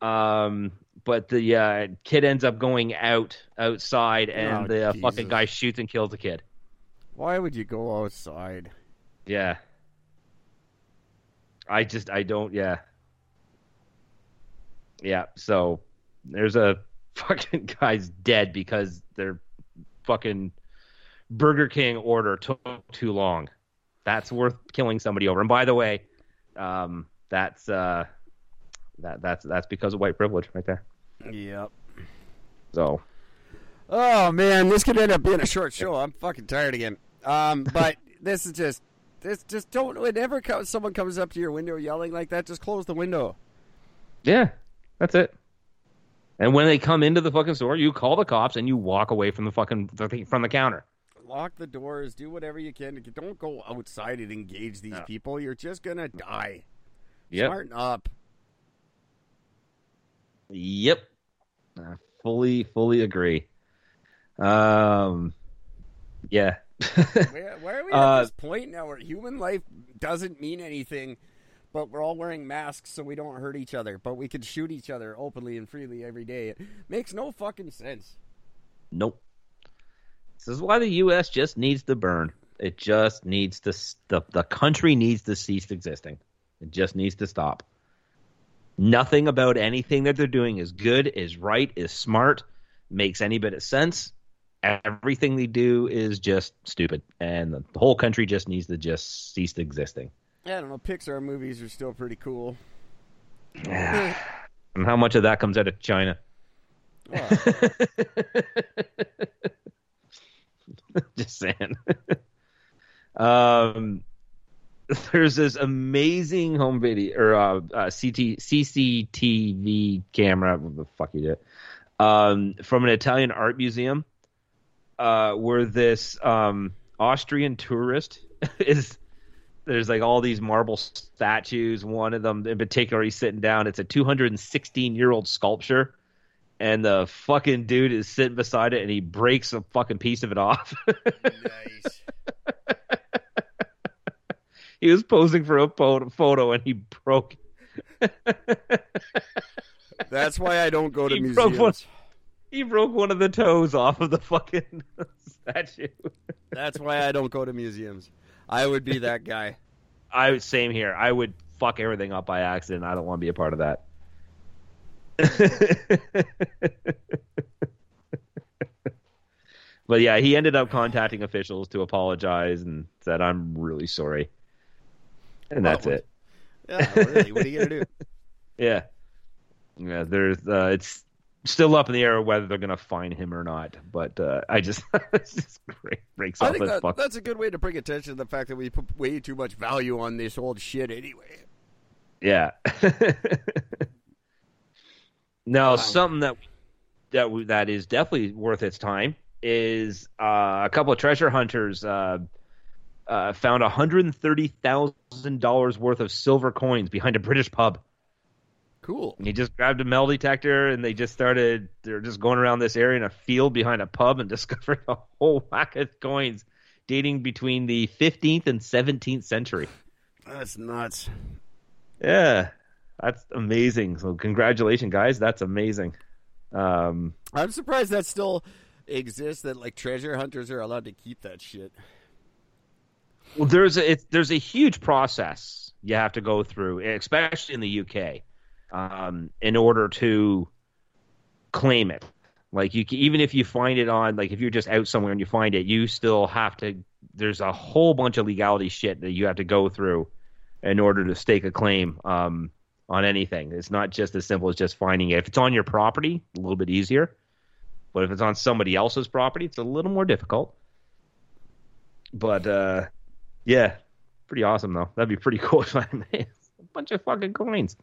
Um, but the uh, kid ends up going out outside, and Oh, the uh, Jesus. fucking guy shoots and kills the kid. why would you go outside? Yeah. I just I don't yeah. Yeah, so there's a fucking guy's dead because their fucking Burger King order took too long. That's worth killing somebody over. And by the way, um, that's uh, that that's that's because of white privilege right there. Yep. So Oh man, this could end up being a short show. I'm fucking tired again. Um, but this is just this just don't whenever someone comes up to your window yelling like that, just close the window. yeah, that's it. And when they come into the fucking store, you call the cops and you walk away from the fucking from the counter. Lock the doors. Do whatever you can. Don't go outside and engage these No. people. You're just gonna die. Yep. Smarten up. Yep. I fully, fully agree. Um, yeah. Where, why are we at Uh, this point now where human life doesn't mean anything, but we're all wearing masks so we don't hurt each other, but we can shoot each other openly and freely every day? It makes no fucking sense. nope. This is why the U.S. just needs to burn. It just needs to. The, the country needs to cease existing. It just needs to stop. Nothing about anything that they're doing is good, is right, is smart, makes any bit of sense. Everything they do is just stupid, and the, whole country just needs to just cease existing. I don't know. Pixar movies are still pretty cool. And how much of that comes out of China? Just saying. um, there's this amazing home video or uh, uh, CT, CCTV camera. What the fuck you did? Um, from an Italian art museum, uh, where this um, Austrian tourist is. There's like all these marble statues. One of them in particular, he's sitting down. It's a 216 year old sculpture and the fucking dude is sitting beside it and he breaks a fucking piece of it off. nice. he was posing for a photo, and he broke That's why I don't go to He broke museums. one- he broke one of the toes off of the fucking statue. That's why I don't go to museums. I would be that guy. I same here. I would fuck everything up by accident. I don't want to be a part of that. but yeah, he ended up contacting officials to apologize and said, "I'm really sorry," and that's it. Yeah, really. What are you gonna do? Yeah, yeah. There's uh, it's still up in the air whether they're gonna fine him or not. But uh, I just it's just great breaks I think that, that's a good way to bring attention to the fact that we put way too much value on this old shit anyway. Yeah. No, something that that that is definitely worth its time is uh, a couple of treasure hunters uh, uh, found hundred and thirty thousand dollars worth of silver coins behind a British pub. Cool. And he just grabbed a metal detector and they just started. They're just going around this area in a field behind a pub and discovered a whole whack of coins dating between the 15th and 17th century. That's nuts. Yeah, that's amazing. So congratulations, guys. That's amazing. Um, I'm surprised that still exists. That like treasure hunters are allowed to keep that shit. well, there's a it's, there's a huge process you have to go through, especially in the UK, um, in order to claim it. Like you, can, even if you find it on, like if you're just out somewhere and you find it, you still have to. There's a whole bunch of legality shit that you have to go through in order to stake a claim um, on anything. It's not just as simple as just finding it. If it's on your property, a little bit easier. But if it's on somebody else's property, it's a little more difficult. But uh, yeah, pretty awesome though. That'd be pretty cool if I made a bunch of fucking coins.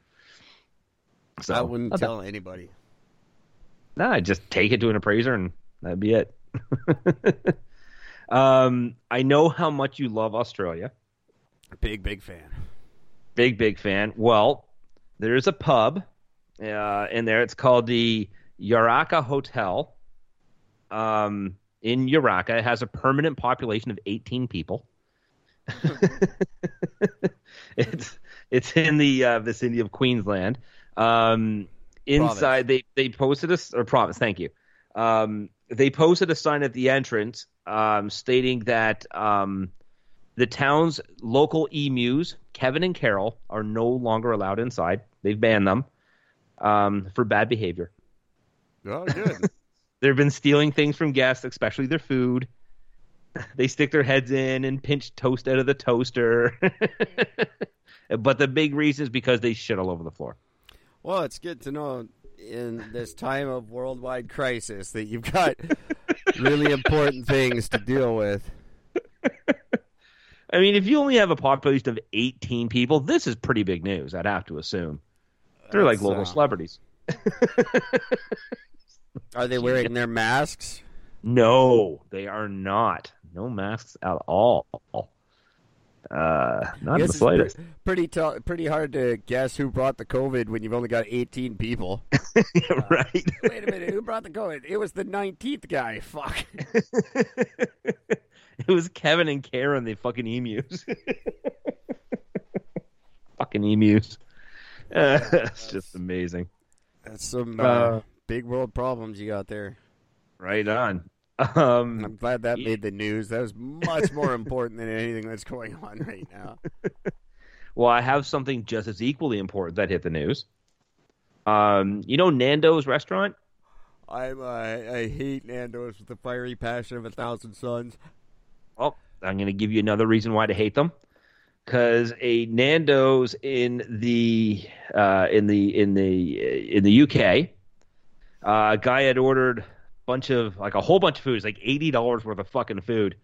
So I wouldn't okay. tell anybody. Nah, I just take it to an appraiser and that'd be it. um, I know how much you love Australia. Big big fan. Big, big fan. Well, there's a pub uh, in there. It's called the Yaraka Hotel um, in Yaraka. It has a permanent population of 18 people. it's it's in the uh, vicinity of Queensland. Um, inside, they they posted a or province. Thank you. Um, they posted a sign at the entrance um, stating that um, the town's local emus, Kevin and Carol, are no longer allowed inside. They've banned them. um, for bad behavior. Oh, good. They've been stealing things from guests, especially their food. They stick their heads in and pinch toast out of the toaster. but the big reason is because they shit all over the floor. well, it's good to know in this time of worldwide crisis that you've got really important things to deal with. I mean, if you only have a population of 18 people, this is pretty big news, I'd have to assume. They're like local uh, celebrities. Are they wearing their masks? No, they are not. No masks at all. Uh, not the slightest. pretty t- pretty hard to guess who brought the COVID when you've only got 18 people. right. Wait a minute, who brought the COVID? It was the 19th guy. Fuck. it was Kevin and Karen, the fucking emus. fucking emus. Uh, it's just amazing. That's some uh, Uh, big world problems you got there. Right on. Um, I'm glad that Yeah. made the news. That was much more important than anything that's going on right now. well, I have something just as equally important that hit the news. Um, you know Nando's restaurant? I'm uh, I hate Nando's with the fiery passion of a thousand suns. Well, I'm going to give you another reason why to hate them. Because a Nando's in the uh, in the in the in the UK, uh, a guy had ordered a bunch of like a whole bunch of food, It's like eighty dollars worth of fucking food.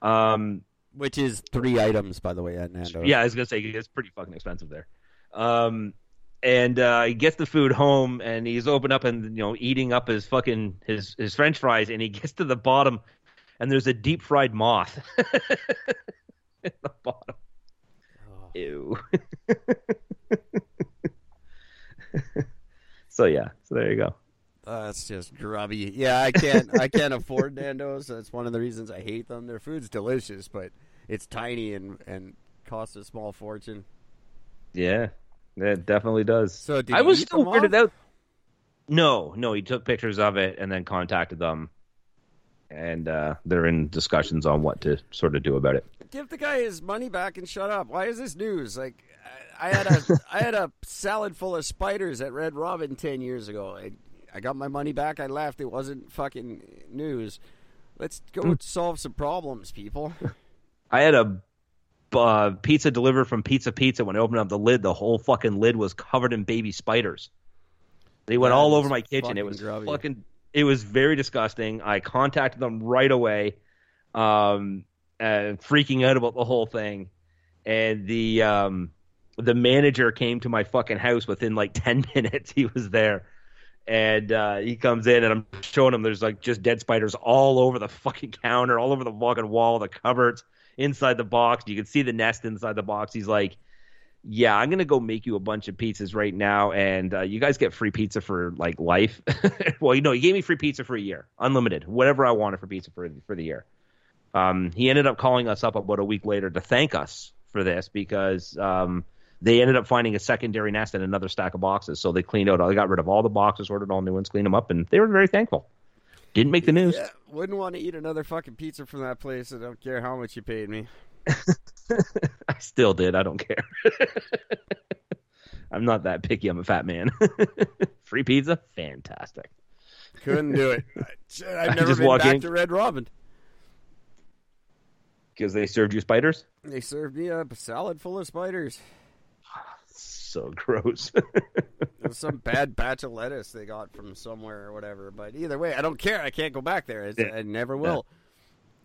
Um, Which is three items, by the way, at Nando's. yeah, I was gonna say it's pretty fucking expensive there. Um, and uh, he gets the food home, and he's opened up and you know eating up his fucking his his French fries, and he gets to the bottom, and there's a deep fried moth in the bottom. Ew. so yeah, so there you go. Uh, that's just grubby. Yeah, I can't. I can't afford Nando's. That's one of the reasons I hate them. Their food's delicious, but it's tiny and and costs a small fortune. Yeah, it definitely does. So I was still weirded out. No, no, he took pictures of it and then contacted them, and uh, they're in discussions on what to sort of do about it. Give the guy his money back and shut up. Why is this news? Like, I, I had a I had a salad full of spiders at Red Robin ten years ago. I, I got my money back. I left. It wasn't fucking news. Let's go Hmm. solve some problems, people. I had a uh, pizza delivered from Pizza Pizza. When I opened up the lid, the whole fucking lid was covered in baby spiders. They went That all over my kitchen. It was grubby. fucking. It was very disgusting. I contacted them right away, um, freaking out about the whole thing, and the um, the manager came to my fucking house within like ten minutes. He was there. And uh, he comes in, and I'm showing him there's like just dead spiders all over the fucking counter, all over the fucking wall, the cupboards, inside the box. You can see the nest inside the box. He's like, "Yeah, I'm gonna go make you a bunch of pizzas right now, and uh, you guys get free pizza for like life." well, you know, he gave me free pizza for a year, unlimited, whatever I wanted for pizza for for the year. Um, he ended up calling us up about a week later to thank us for this because um, they ended up finding a secondary nest in another stack of boxes. So they cleaned out, they got rid of all the boxes, ordered all new ones, cleaned them up, and they were very thankful. Didn't make the news. Yeah, wouldn't want to eat another fucking pizza from that place. I don't care how much you paid me. I still did. I don't care. I'm not that picky. I'm a fat man. Free pizza, fantastic. Couldn't do it. I've never been back in- to Red Robin. Because they served you spiders. They served me a salad full of spiders. So gross. Some bad batch of lettuce they got from somewhere or whatever. But either way, I don't care. I can't go back there. Yeah. I never will.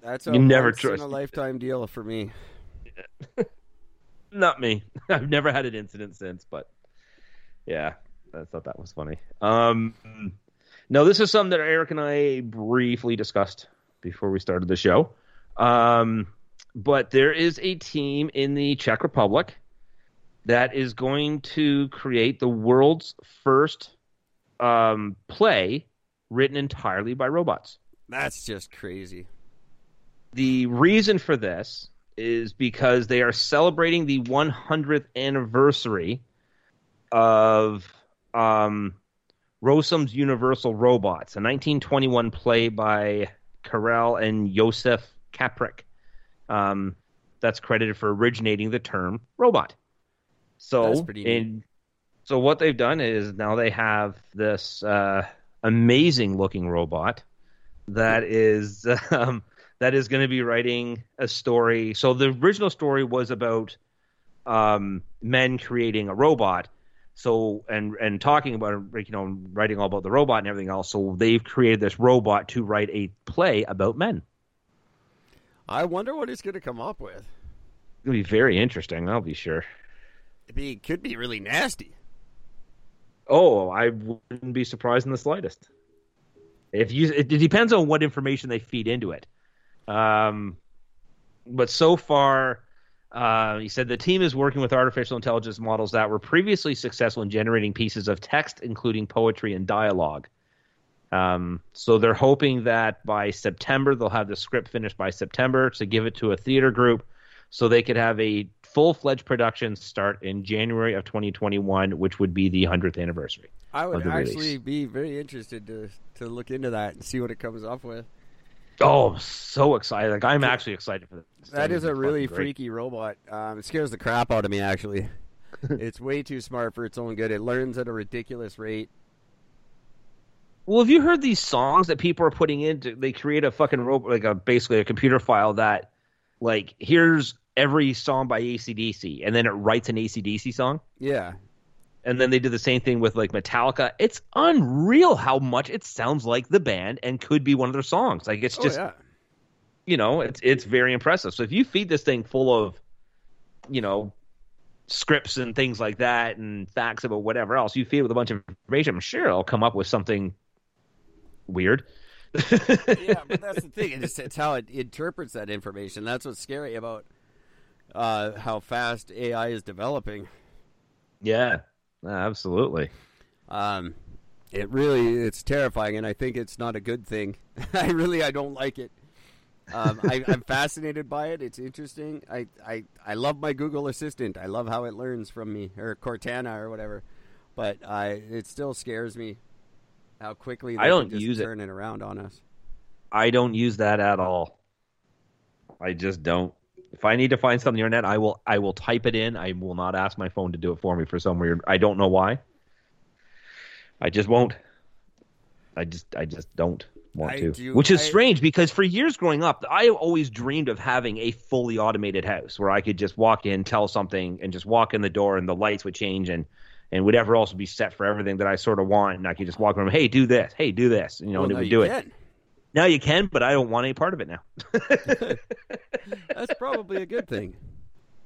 That's a You never trust- a lifetime deal for me. not me. I've never had an incident since, but yeah, I thought that was funny. Um, no, this is something that Eric and I briefly discussed before we started the show. Um, but there is a team in the Czech Republic that is going to create the world's first um, play written entirely by robots. That's just crazy. The reason for this is because they are celebrating the 100th anniversary of um, Rossum's Universal Robots, a 1921 play by Karel and Josef Čapek. Um, that's credited for originating the term robot. So, So what they've done is now they have this uh, amazing looking robot that is um, that is going to be writing a story. So the original story was about um, men creating a robot. So and and talking about you know writing all about the robot and everything else. So they've created this robot to write a play about men. I wonder what he's going to come up with. It'll be very interesting. I'll be sure. It'd be, could be really nasty. Oh, I wouldn't be surprised in the slightest. If you, it, it depends on what information they feed into it. Um, but so far, uh, he said the team is working with artificial intelligence models that were previously successful in generating pieces of text, including poetry and dialogue. Um, so they're hoping that by September they'll have the script finished by September to give it to a theater group, so they could have a full-fledged production start in January of 2021, which would be the 100th anniversary. I would actually release. be very interested to to look into that and see what it comes up with. Oh, I'm so excited! Like I'm actually excited for this. That is a It's really freaky robot. Um, it scares the crap out of me. Actually, it's way too smart for its own good. It learns at a ridiculous rate. Well, have you heard these songs that people are putting into? They create a fucking robot, like a basically a computer file that, like, here's every song by AC/DC, and then it writes an AC/DC song. Yeah, And then they did the same thing with like Metallica. It's unreal how much it sounds like the band and could be one of their songs. Like it's oh just yeah. you know, it's it's very impressive. So if you feed this thing full of, you know, scripts and things like that and facts about whatever else, you feed it with a bunch of information, I'm sure it'll come up with something weird. yeah, but that's the thing. It's, it's how it interprets that information. That's what's scary about uh, how fast AI is developing. Yeah, absolutely. Um, it really it's terrifying, and I think it's not a good thing. I really I don't like it. Um, I, I'm fascinated by it. It's interesting. I, I I love my Google Assistant. I love how it learns from me or Cortana or whatever. But I it still scares me how quickly they I don't use it. turn it around on us. I don't use that at all. I just don't. If I need to find something on the internet, I will I will type it in. I will not ask my phone to do it for me for some weird. I don't know why. I just won't. I just I just don't want I to. do- Which is I- strange because for years growing up, I always dreamed of having a fully automated house where I could just walk in, tell something, and just walk in the door, and the lights would change, and and whatever else would be set for everything that I sort of want, and I could just walk around. Hey, do this. Hey, do this. You know, Well, and it would do it. Now you can, but I don't want any part of it now. That's probably a good thing.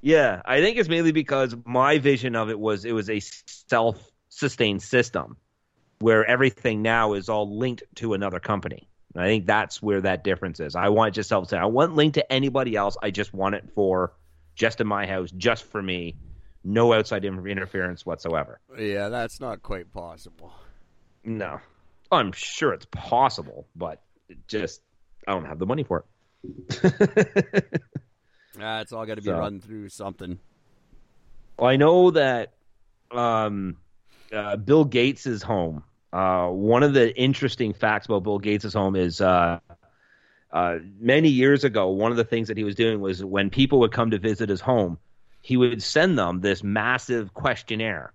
Yeah, I think it's mainly because my vision of it was it was a self-sustained system where everything now is all linked to another company. And I think that's where that difference is. I want it just self sustained I want linked to anybody else. I just want it for just in my house, just for me, no outside interference whatsoever. Yeah, that's not quite possible. No, I'm sure it's possible, but just I don't have the money for it. Uh, it's all got to be So- run through something. Well, I know that um, uh, Bill Gates is home. Uh, one of the interesting facts about Bill Gates' home is uh, uh, many years ago, one of the things that he was doing was when people would come to visit his home, he would send them this massive questionnaire.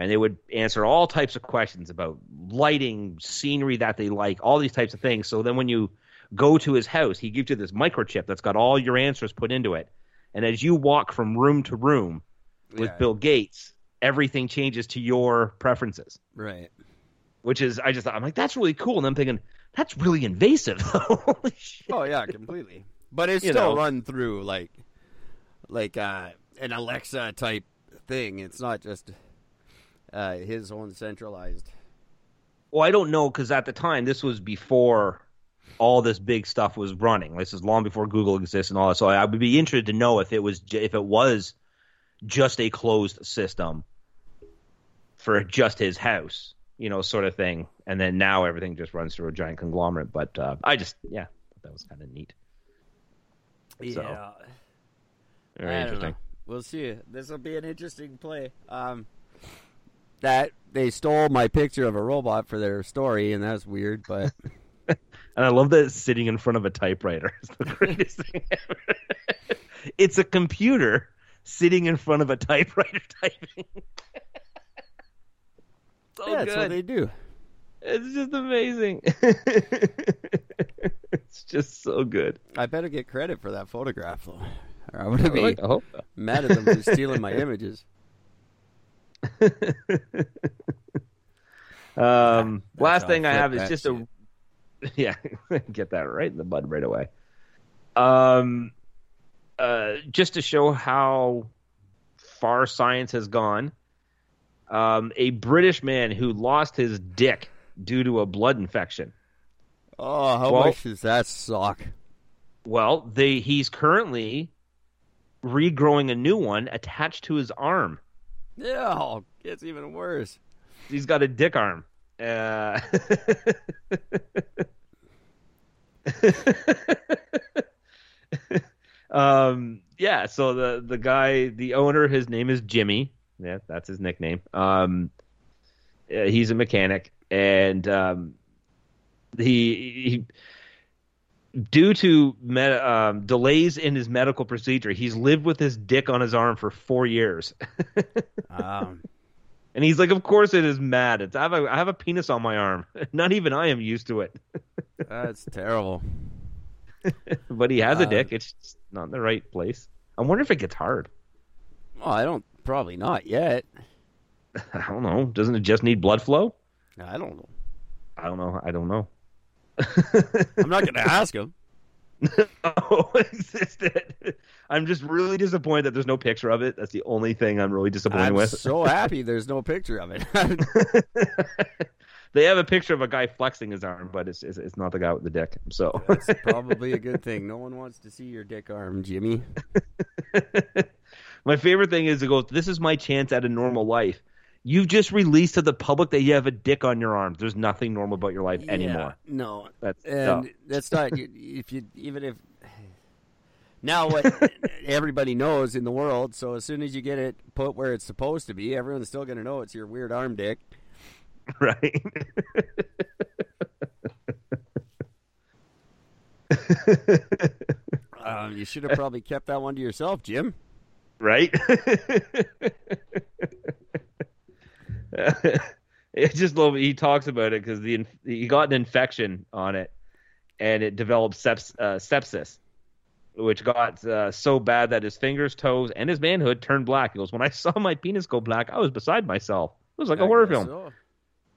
And they would answer all types of questions about lighting, scenery that they like, all these types of things. So then when you go to his house, he gives you this microchip that's got all your answers put into it. And as you walk from room to room with Yeah. Bill Gates, everything changes to your preferences, Right. which is, I just thought, I'm like, that's really cool. And I'm thinking, that's really invasive. Holy shit. Oh yeah, completely. But it's You still know. run through like like uh, an Alexa type thing. It's not just uh, his own centralized. Well, I don't know because at the time this was before all this big stuff was running. This is long before Google exists and all that. So I would be interested to know if it was if it was just a closed system for just his house, you know, sort of thing. And then now everything just runs through a giant conglomerate. But uh, I just yeah, that was kind of neat. So, yeah. Very I interesting. We'll see. This will be an interesting play. Um, that they stole my picture of a robot for their story, and that's weird. But And I love that sitting in front of a typewriter. It's the greatest thing ever. it's a computer sitting in front of a typewriter typing. so yeah, that's what they do. It's just amazing. it's just so good. I better get credit for that photograph, though. Or I'm gonna be I hope so. mad at them for stealing my images. Um, That's last thing I have is just a yeah, get that right in the bud right away. Um, uh, just to show how far science has gone. Um, a British man who lost his dick due to a blood infection. Oh, how Well- much does that suck? Well, they he's currently regrowing a new one attached to his arm. Yeah, it's even worse. He's got a dick arm. Uh, um, yeah. So the the guy, the owner, his name is Jimmy. Yeah, that's his nickname. Um, he's a mechanic, and um, he, he due to med- um, delays in his medical procedure, he's lived with his dick on his arm for four years. Um, And he's like, "Of course it is mad. It's I have a I have a penis on my arm. Not even I am used to it. that's terrible. but he has a Uh, dick. It's just not in the right place. I wonder if it gets hard. Well, I don't. Probably not yet. I don't know. Doesn't it just need blood flow? I don't know. I don't know. I don't know. I'm not going to ask him. oh, existed. I'm just really disappointed that there's no picture of it. That's the only thing I'm really disappointed I'm with. so happy there's no picture of it. they have a picture of a guy flexing his arm, but it's it's, it's not the guy with the dick. So That's probably a good thing. No one wants to see your dick arm, Jimmy. My favorite thing is it goes, This is my chance at a normal life. You've just released to the public that you have a dick on your arm. There's nothing normal about your life anymore. No, That's and that's not if you even if now what everybody knows in the world. So as soon as you get it put where it's supposed to be, everyone's still going to know it's your weird arm dick. right? Um, you should have probably kept that one to yourself, Jim. right? it's just love. He talks about it because the he got an infection on it, and it developed seps- uh, sepsis, which got uh, so bad that his fingers, toes, and his manhood turned black. He goes, "When I saw my penis go black, I was beside myself. It was like a I horror film." so.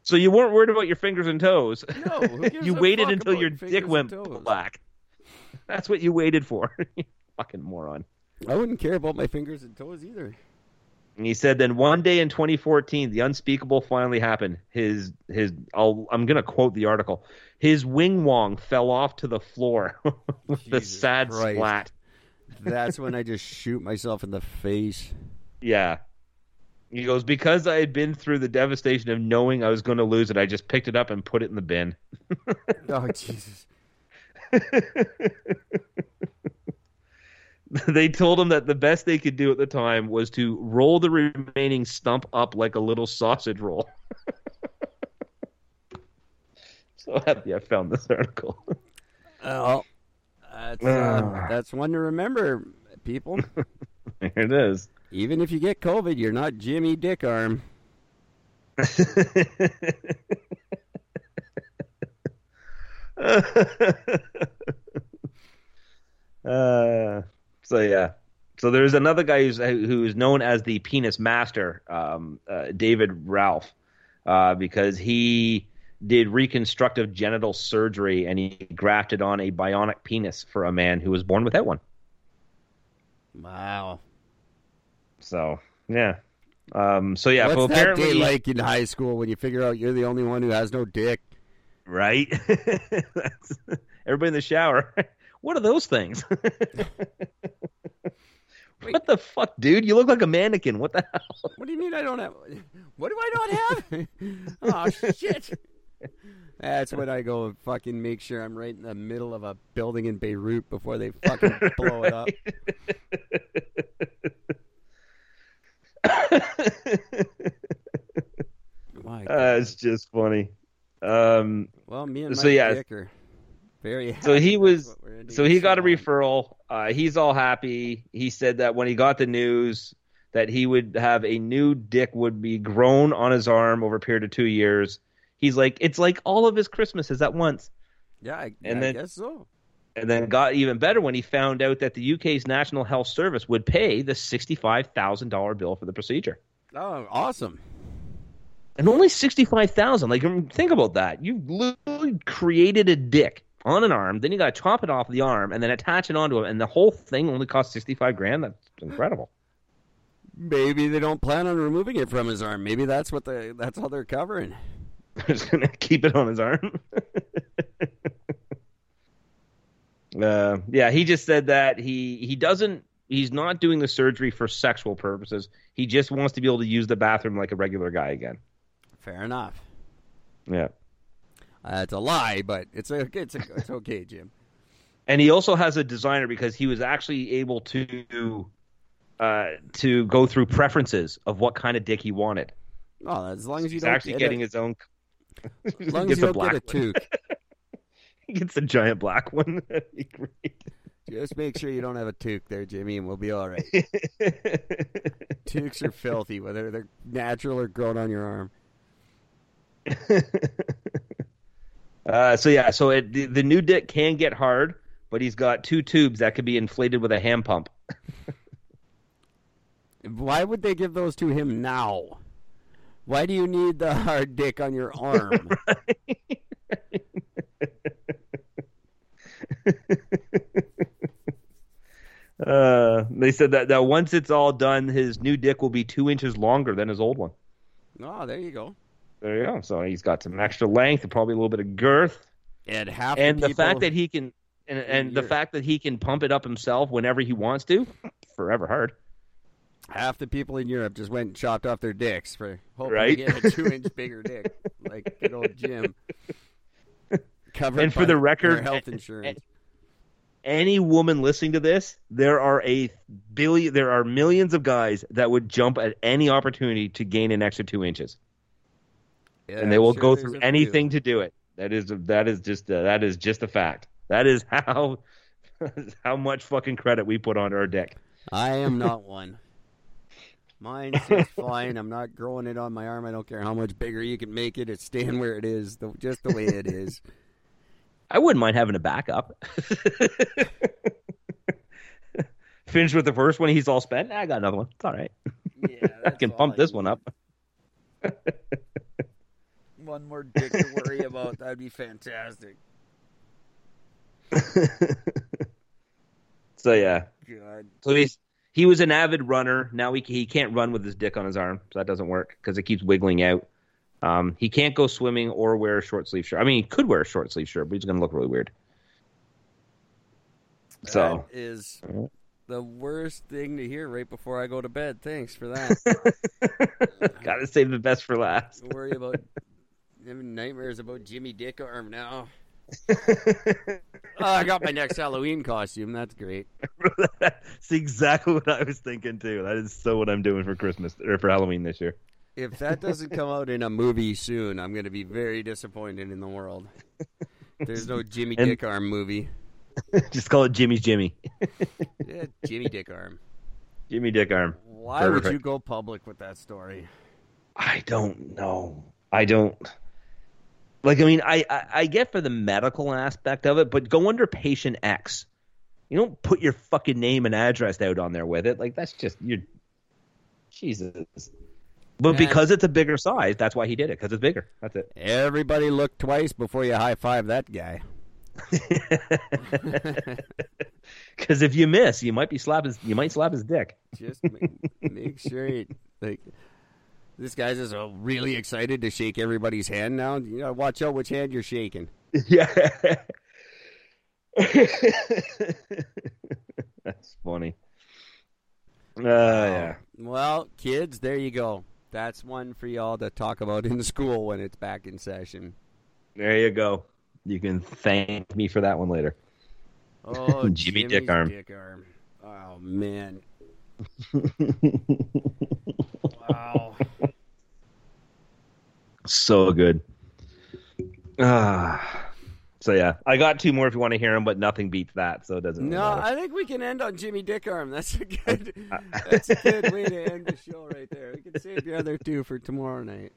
So you weren't worried about your fingers and toes. No, who gives you a waited fuck until your dick went black. That's what you waited for. Fucking moron. I wouldn't care about my fingers and toes either. And he said, then one day in 2014, the unspeakable finally happened. His his I'll, I'm gonna quote the article. His wing wong fell off to the floor with the Jesus sad Christ. splat. That's when I just shoot myself in the face. Yeah. He goes, because I had been through the devastation of knowing I was going to lose it, I just picked it up and put it in the bin. Oh Jesus! they told him that the best they could do at the time was to roll the remaining stump up like a little sausage roll. so happy I found this article. Well, that's uh, that's one to remember, people. Here it is. Even if you get COVID, you're not Jimmy Dick Arm. uh, so yeah. So there's another guy who's who's known as the penis master, um, uh, David Ralph, uh, because he did reconstructive genital surgery and he grafted on a bionic penis for a man who was born without one. Wow. So yeah. Um, so yeah. What's so that day like in high school when you figure out you're the only one who has no dick? right? Everybody in the shower. What are those things? what the fuck, dude? You look like a mannequin. What the hell? What do you mean I don't have? What do I not have? oh shit! That's when I go and fucking make sure I'm right in the middle of a building in Beirut before they fucking blow it up. My Uh, it's just funny. Um, Well, me and so, Mike yeah. Dick are very. so he was, what we're into. so he got a referral. Uh, he's all happy. He said that when he got the news that he would have a new dick would be grown on his arm over a period of two years. He's like, it's like all of his Christmases at once. Yeah, I, And I then- guess so. And then got even better when he found out that the UK's National Health Service would pay the $65,000 bill for the procedure. Oh, awesome. And only 65,000. Like um, think about that. You literally created a dick on an arm, then you got to chop it off the arm and then attach it onto it and the whole thing only cost 65 grand. That's incredible. Maybe they don't plan on removing it from his arm. Maybe that's what they that's all they're covering. They're Just gonna keep it on his arm. uh, yeah, he just said that he he doesn't. He's not doing the surgery for sexual purposes. He just wants to be able to use the bathroom like a regular guy again. Fair enough. Yeah, Uh, it's a lie, but it's okay. It's, a, it's okay, Jim. and he also has a designer because he was actually able to uh, to go through preferences of what kind of dick he wanted. Oh, as long as you He's don't actually get getting it, his own. as long as you a don't get a toque. He gets a giant black one. That'd be great. Just make sure you don't have a toque there, Jimmy, and we'll be all right. Toques are filthy, whether they're natural or grown on your arm. Uh, so yeah, so it, the, the new dick can get hard, but he's got two tubes that could be inflated with a hand pump. Why would they give those to him now? Why do you need the hard dick on your arm? Uh, they said that, that once it's all done, his new dick will be two inches longer than his old one. oh, there you go. There you go. So he's got some extra length and probably a little bit of girth, And half and the, the fact that he can and, and the fact that he can pump it up himself whenever he wants to, forever hard. half the people in Europe just went and chopped off their dicks for hoping Right? to get a two inch bigger dick, like good old Jim. Covered And for by the record, their health and- insurance. Any woman listening to this, there are a billion, there are millions of guys that would jump at any opportunity to gain an extra two inches. Yeah, and they I'm will sure go through anything to do it. That is that is just uh, that is just a fact. That is how how much fucking credit we put on our dick. I am not one. Mine's just fine. I'm not growing it on my arm. I don't care how much bigger you can make it. It's staying where it is, the, just the way it is. I wouldn't mind having a backup. Finish with the first one. He's all spent. I got another one. It's all right. Yeah, I can pump this one up. One more dick to worry about. That'd be fantastic. So yeah. God. So he's he was an avid runner. Now he he can't run with his dick on his arm, so that doesn't work because it keeps wiggling out. Um, he can't go swimming or wear a short sleeve shirt. I mean, he could wear a short sleeve shirt, but he's going to look really weird. So that is the worst thing to hear right before I go to bed. Thanks for that. got to save the best for last. worry about having nightmares about Jimmy Dick Arm now. Oh, I got my next Halloween costume. That's great. That's exactly what I was thinking too. That is so what I'm doing for Christmas or for Halloween this year. If that doesn't come out in a movie soon, I'm going to be very disappointed in the world. There's no Jimmy And- Dick Arm movie. Just call it Jimmy's Jimmy. Yeah, Jimmy Dick Arm. Jimmy Dick Arm. Why would you go public with that story? I don't know. I don't. Like, I mean, I, I, I get for the medical aspect of it, but go under patient X. You don't put your fucking name and address out on there with it. Like, that's just, you're. Jesus. But because it's a bigger size, that's why he did it, because it's bigger. That's it. Everybody look twice before you high five that guy. Because if you miss, you might be slap his, you might slap his dick. Just make, make sure you, like this guy's just uh, really excited to shake everybody's hand now. You gotta watch out which hand you're shaking. Yeah. That's funny. Uh, yeah. Well, kids, there you go. That's one for y'all to talk about in school when it's back in session. There you go. You can thank me for that one later. Oh, Jimmy Dick Arm. Dick arm. Oh man. wow. So good. Ah. So yeah, I got two more if you want to hear them, but nothing beats that, so it doesn't. really No, matter. I think we can end on Jimmy Dick Arm. That's a good. That's a good way to end the show right there. We can save the other two for tomorrow night.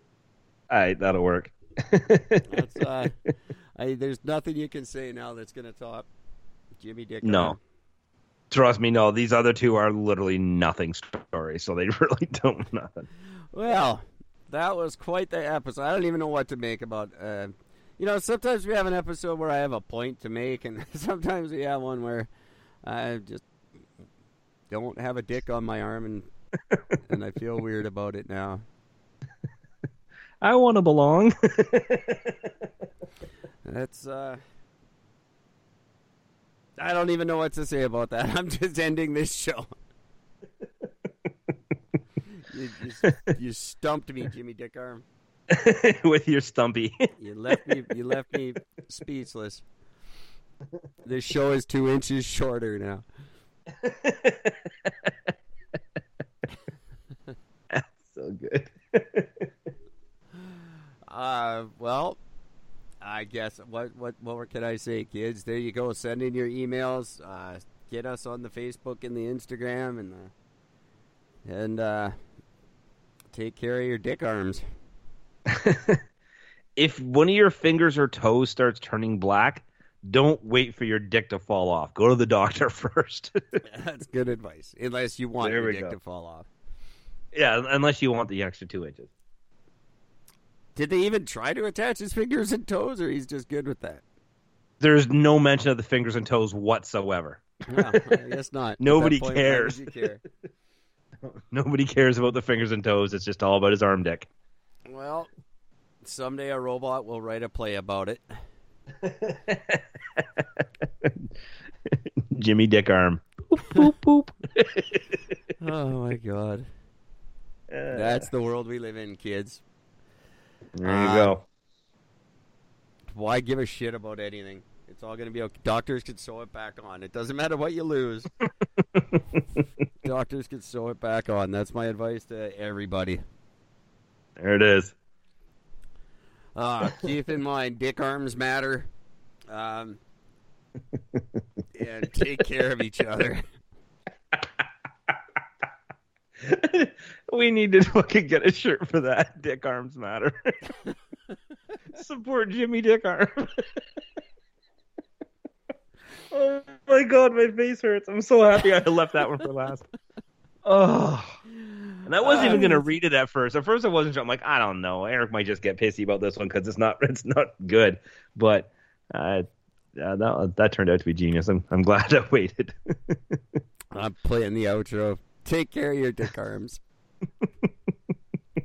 All right, that'll work. That's uh, I, there's nothing you can say now that's gonna top Jimmy Dick. No. Trust me, no. These other two are literally nothing stories, so they really don't nothing. Well, that was quite the episode. I don't even know what to make about. Uh, you know, sometimes we have an episode where I have a point to make, and sometimes we have one where I just don't have a dick on my arm, and and I feel weird about it now. I want to belong. That's uh I don't even know what to say about that. I'm just ending this show. You, you, you stumped me, Jimmy Dick Arm. With your stumpy. You left me. You left me speechless. This show is two inches shorter now. That's so good. Uh, well, I guess what what what can I say, kids? There you go. Send in your emails. Uh, get us on the Facebook and the Instagram, and the, and uh, take care of your dick arms. if one of your fingers or toes starts turning black, don't wait for your dick to fall off. Go to the doctor first. That's good advice. Unless you want There your dick go. to fall off. yeah, unless you want the extra two inches. Did they even try to attach his fingers and toes, or he's just good with that? There's no mention of the fingers and toes whatsoever. Well, I guess not. Nobody point, cares. care? Nobody cares about the fingers and toes. It's just all about his arm dick. Well, someday a robot will write a play about it. Jimmy Dick Arm. Boop boop. Oh my god. That's the world we live in, kids. There you Uh, go. Why give a shit about anything? It's all going to be okay. Doctors can sew it back on. It doesn't matter what you lose. Doctors can sew it back on. That's my advice to everybody. There it is. Uh, keep in mind, dick arms matter. Um, and take care of each other. we need to fucking get a shirt for that. Dick arms matter. Support Jimmy Dick Arm. Oh my god, my face hurts. I'm so happy I left that one for last. Oh. And I wasn't even gonna read it at first. At first, I wasn't sure. I'm like, I don't know. Eric might just get pissy about this one because it's not, it's not good. But uh, uh, that that turned out to be genius. I'm I'm glad I waited. I'm playing the outro. Take care of your dick arms.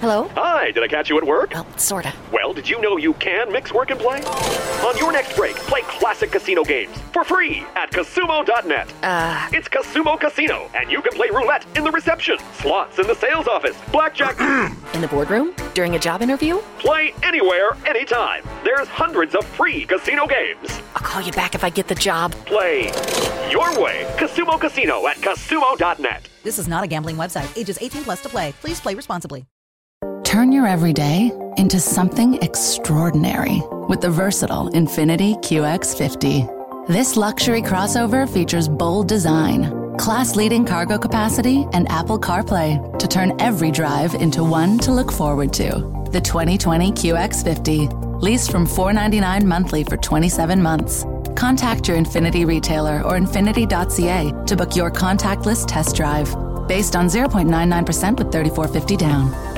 Hello? Hi, did I catch you at work? Well, sorta. Well, did you know you can mix work and play? On your next break, play classic casino games for free at Casumo.net. Uh, It's Casumo Casino, and you can play roulette in the reception, slots in the sales office, blackjack. in the boardroom? During a job interview? play anywhere, anytime. There's hundreds of free casino games. I'll call you back if I get the job. Play your way. Casumo Casino at Casumo.net. This is not a gambling website. Ages 18 plus to play. Please play responsibly. Turn your everyday into something extraordinary with the versatile Infiniti QX50. This luxury crossover features bold design, class leading cargo capacity, and Apple CarPlay to turn every drive into one to look forward to. The 2020 QX50, leased from 499 monthly for 27 months. Contact your Infiniti retailer or infiniti.ca to book your contactless test drive. Based on 0.99% with 3450 down.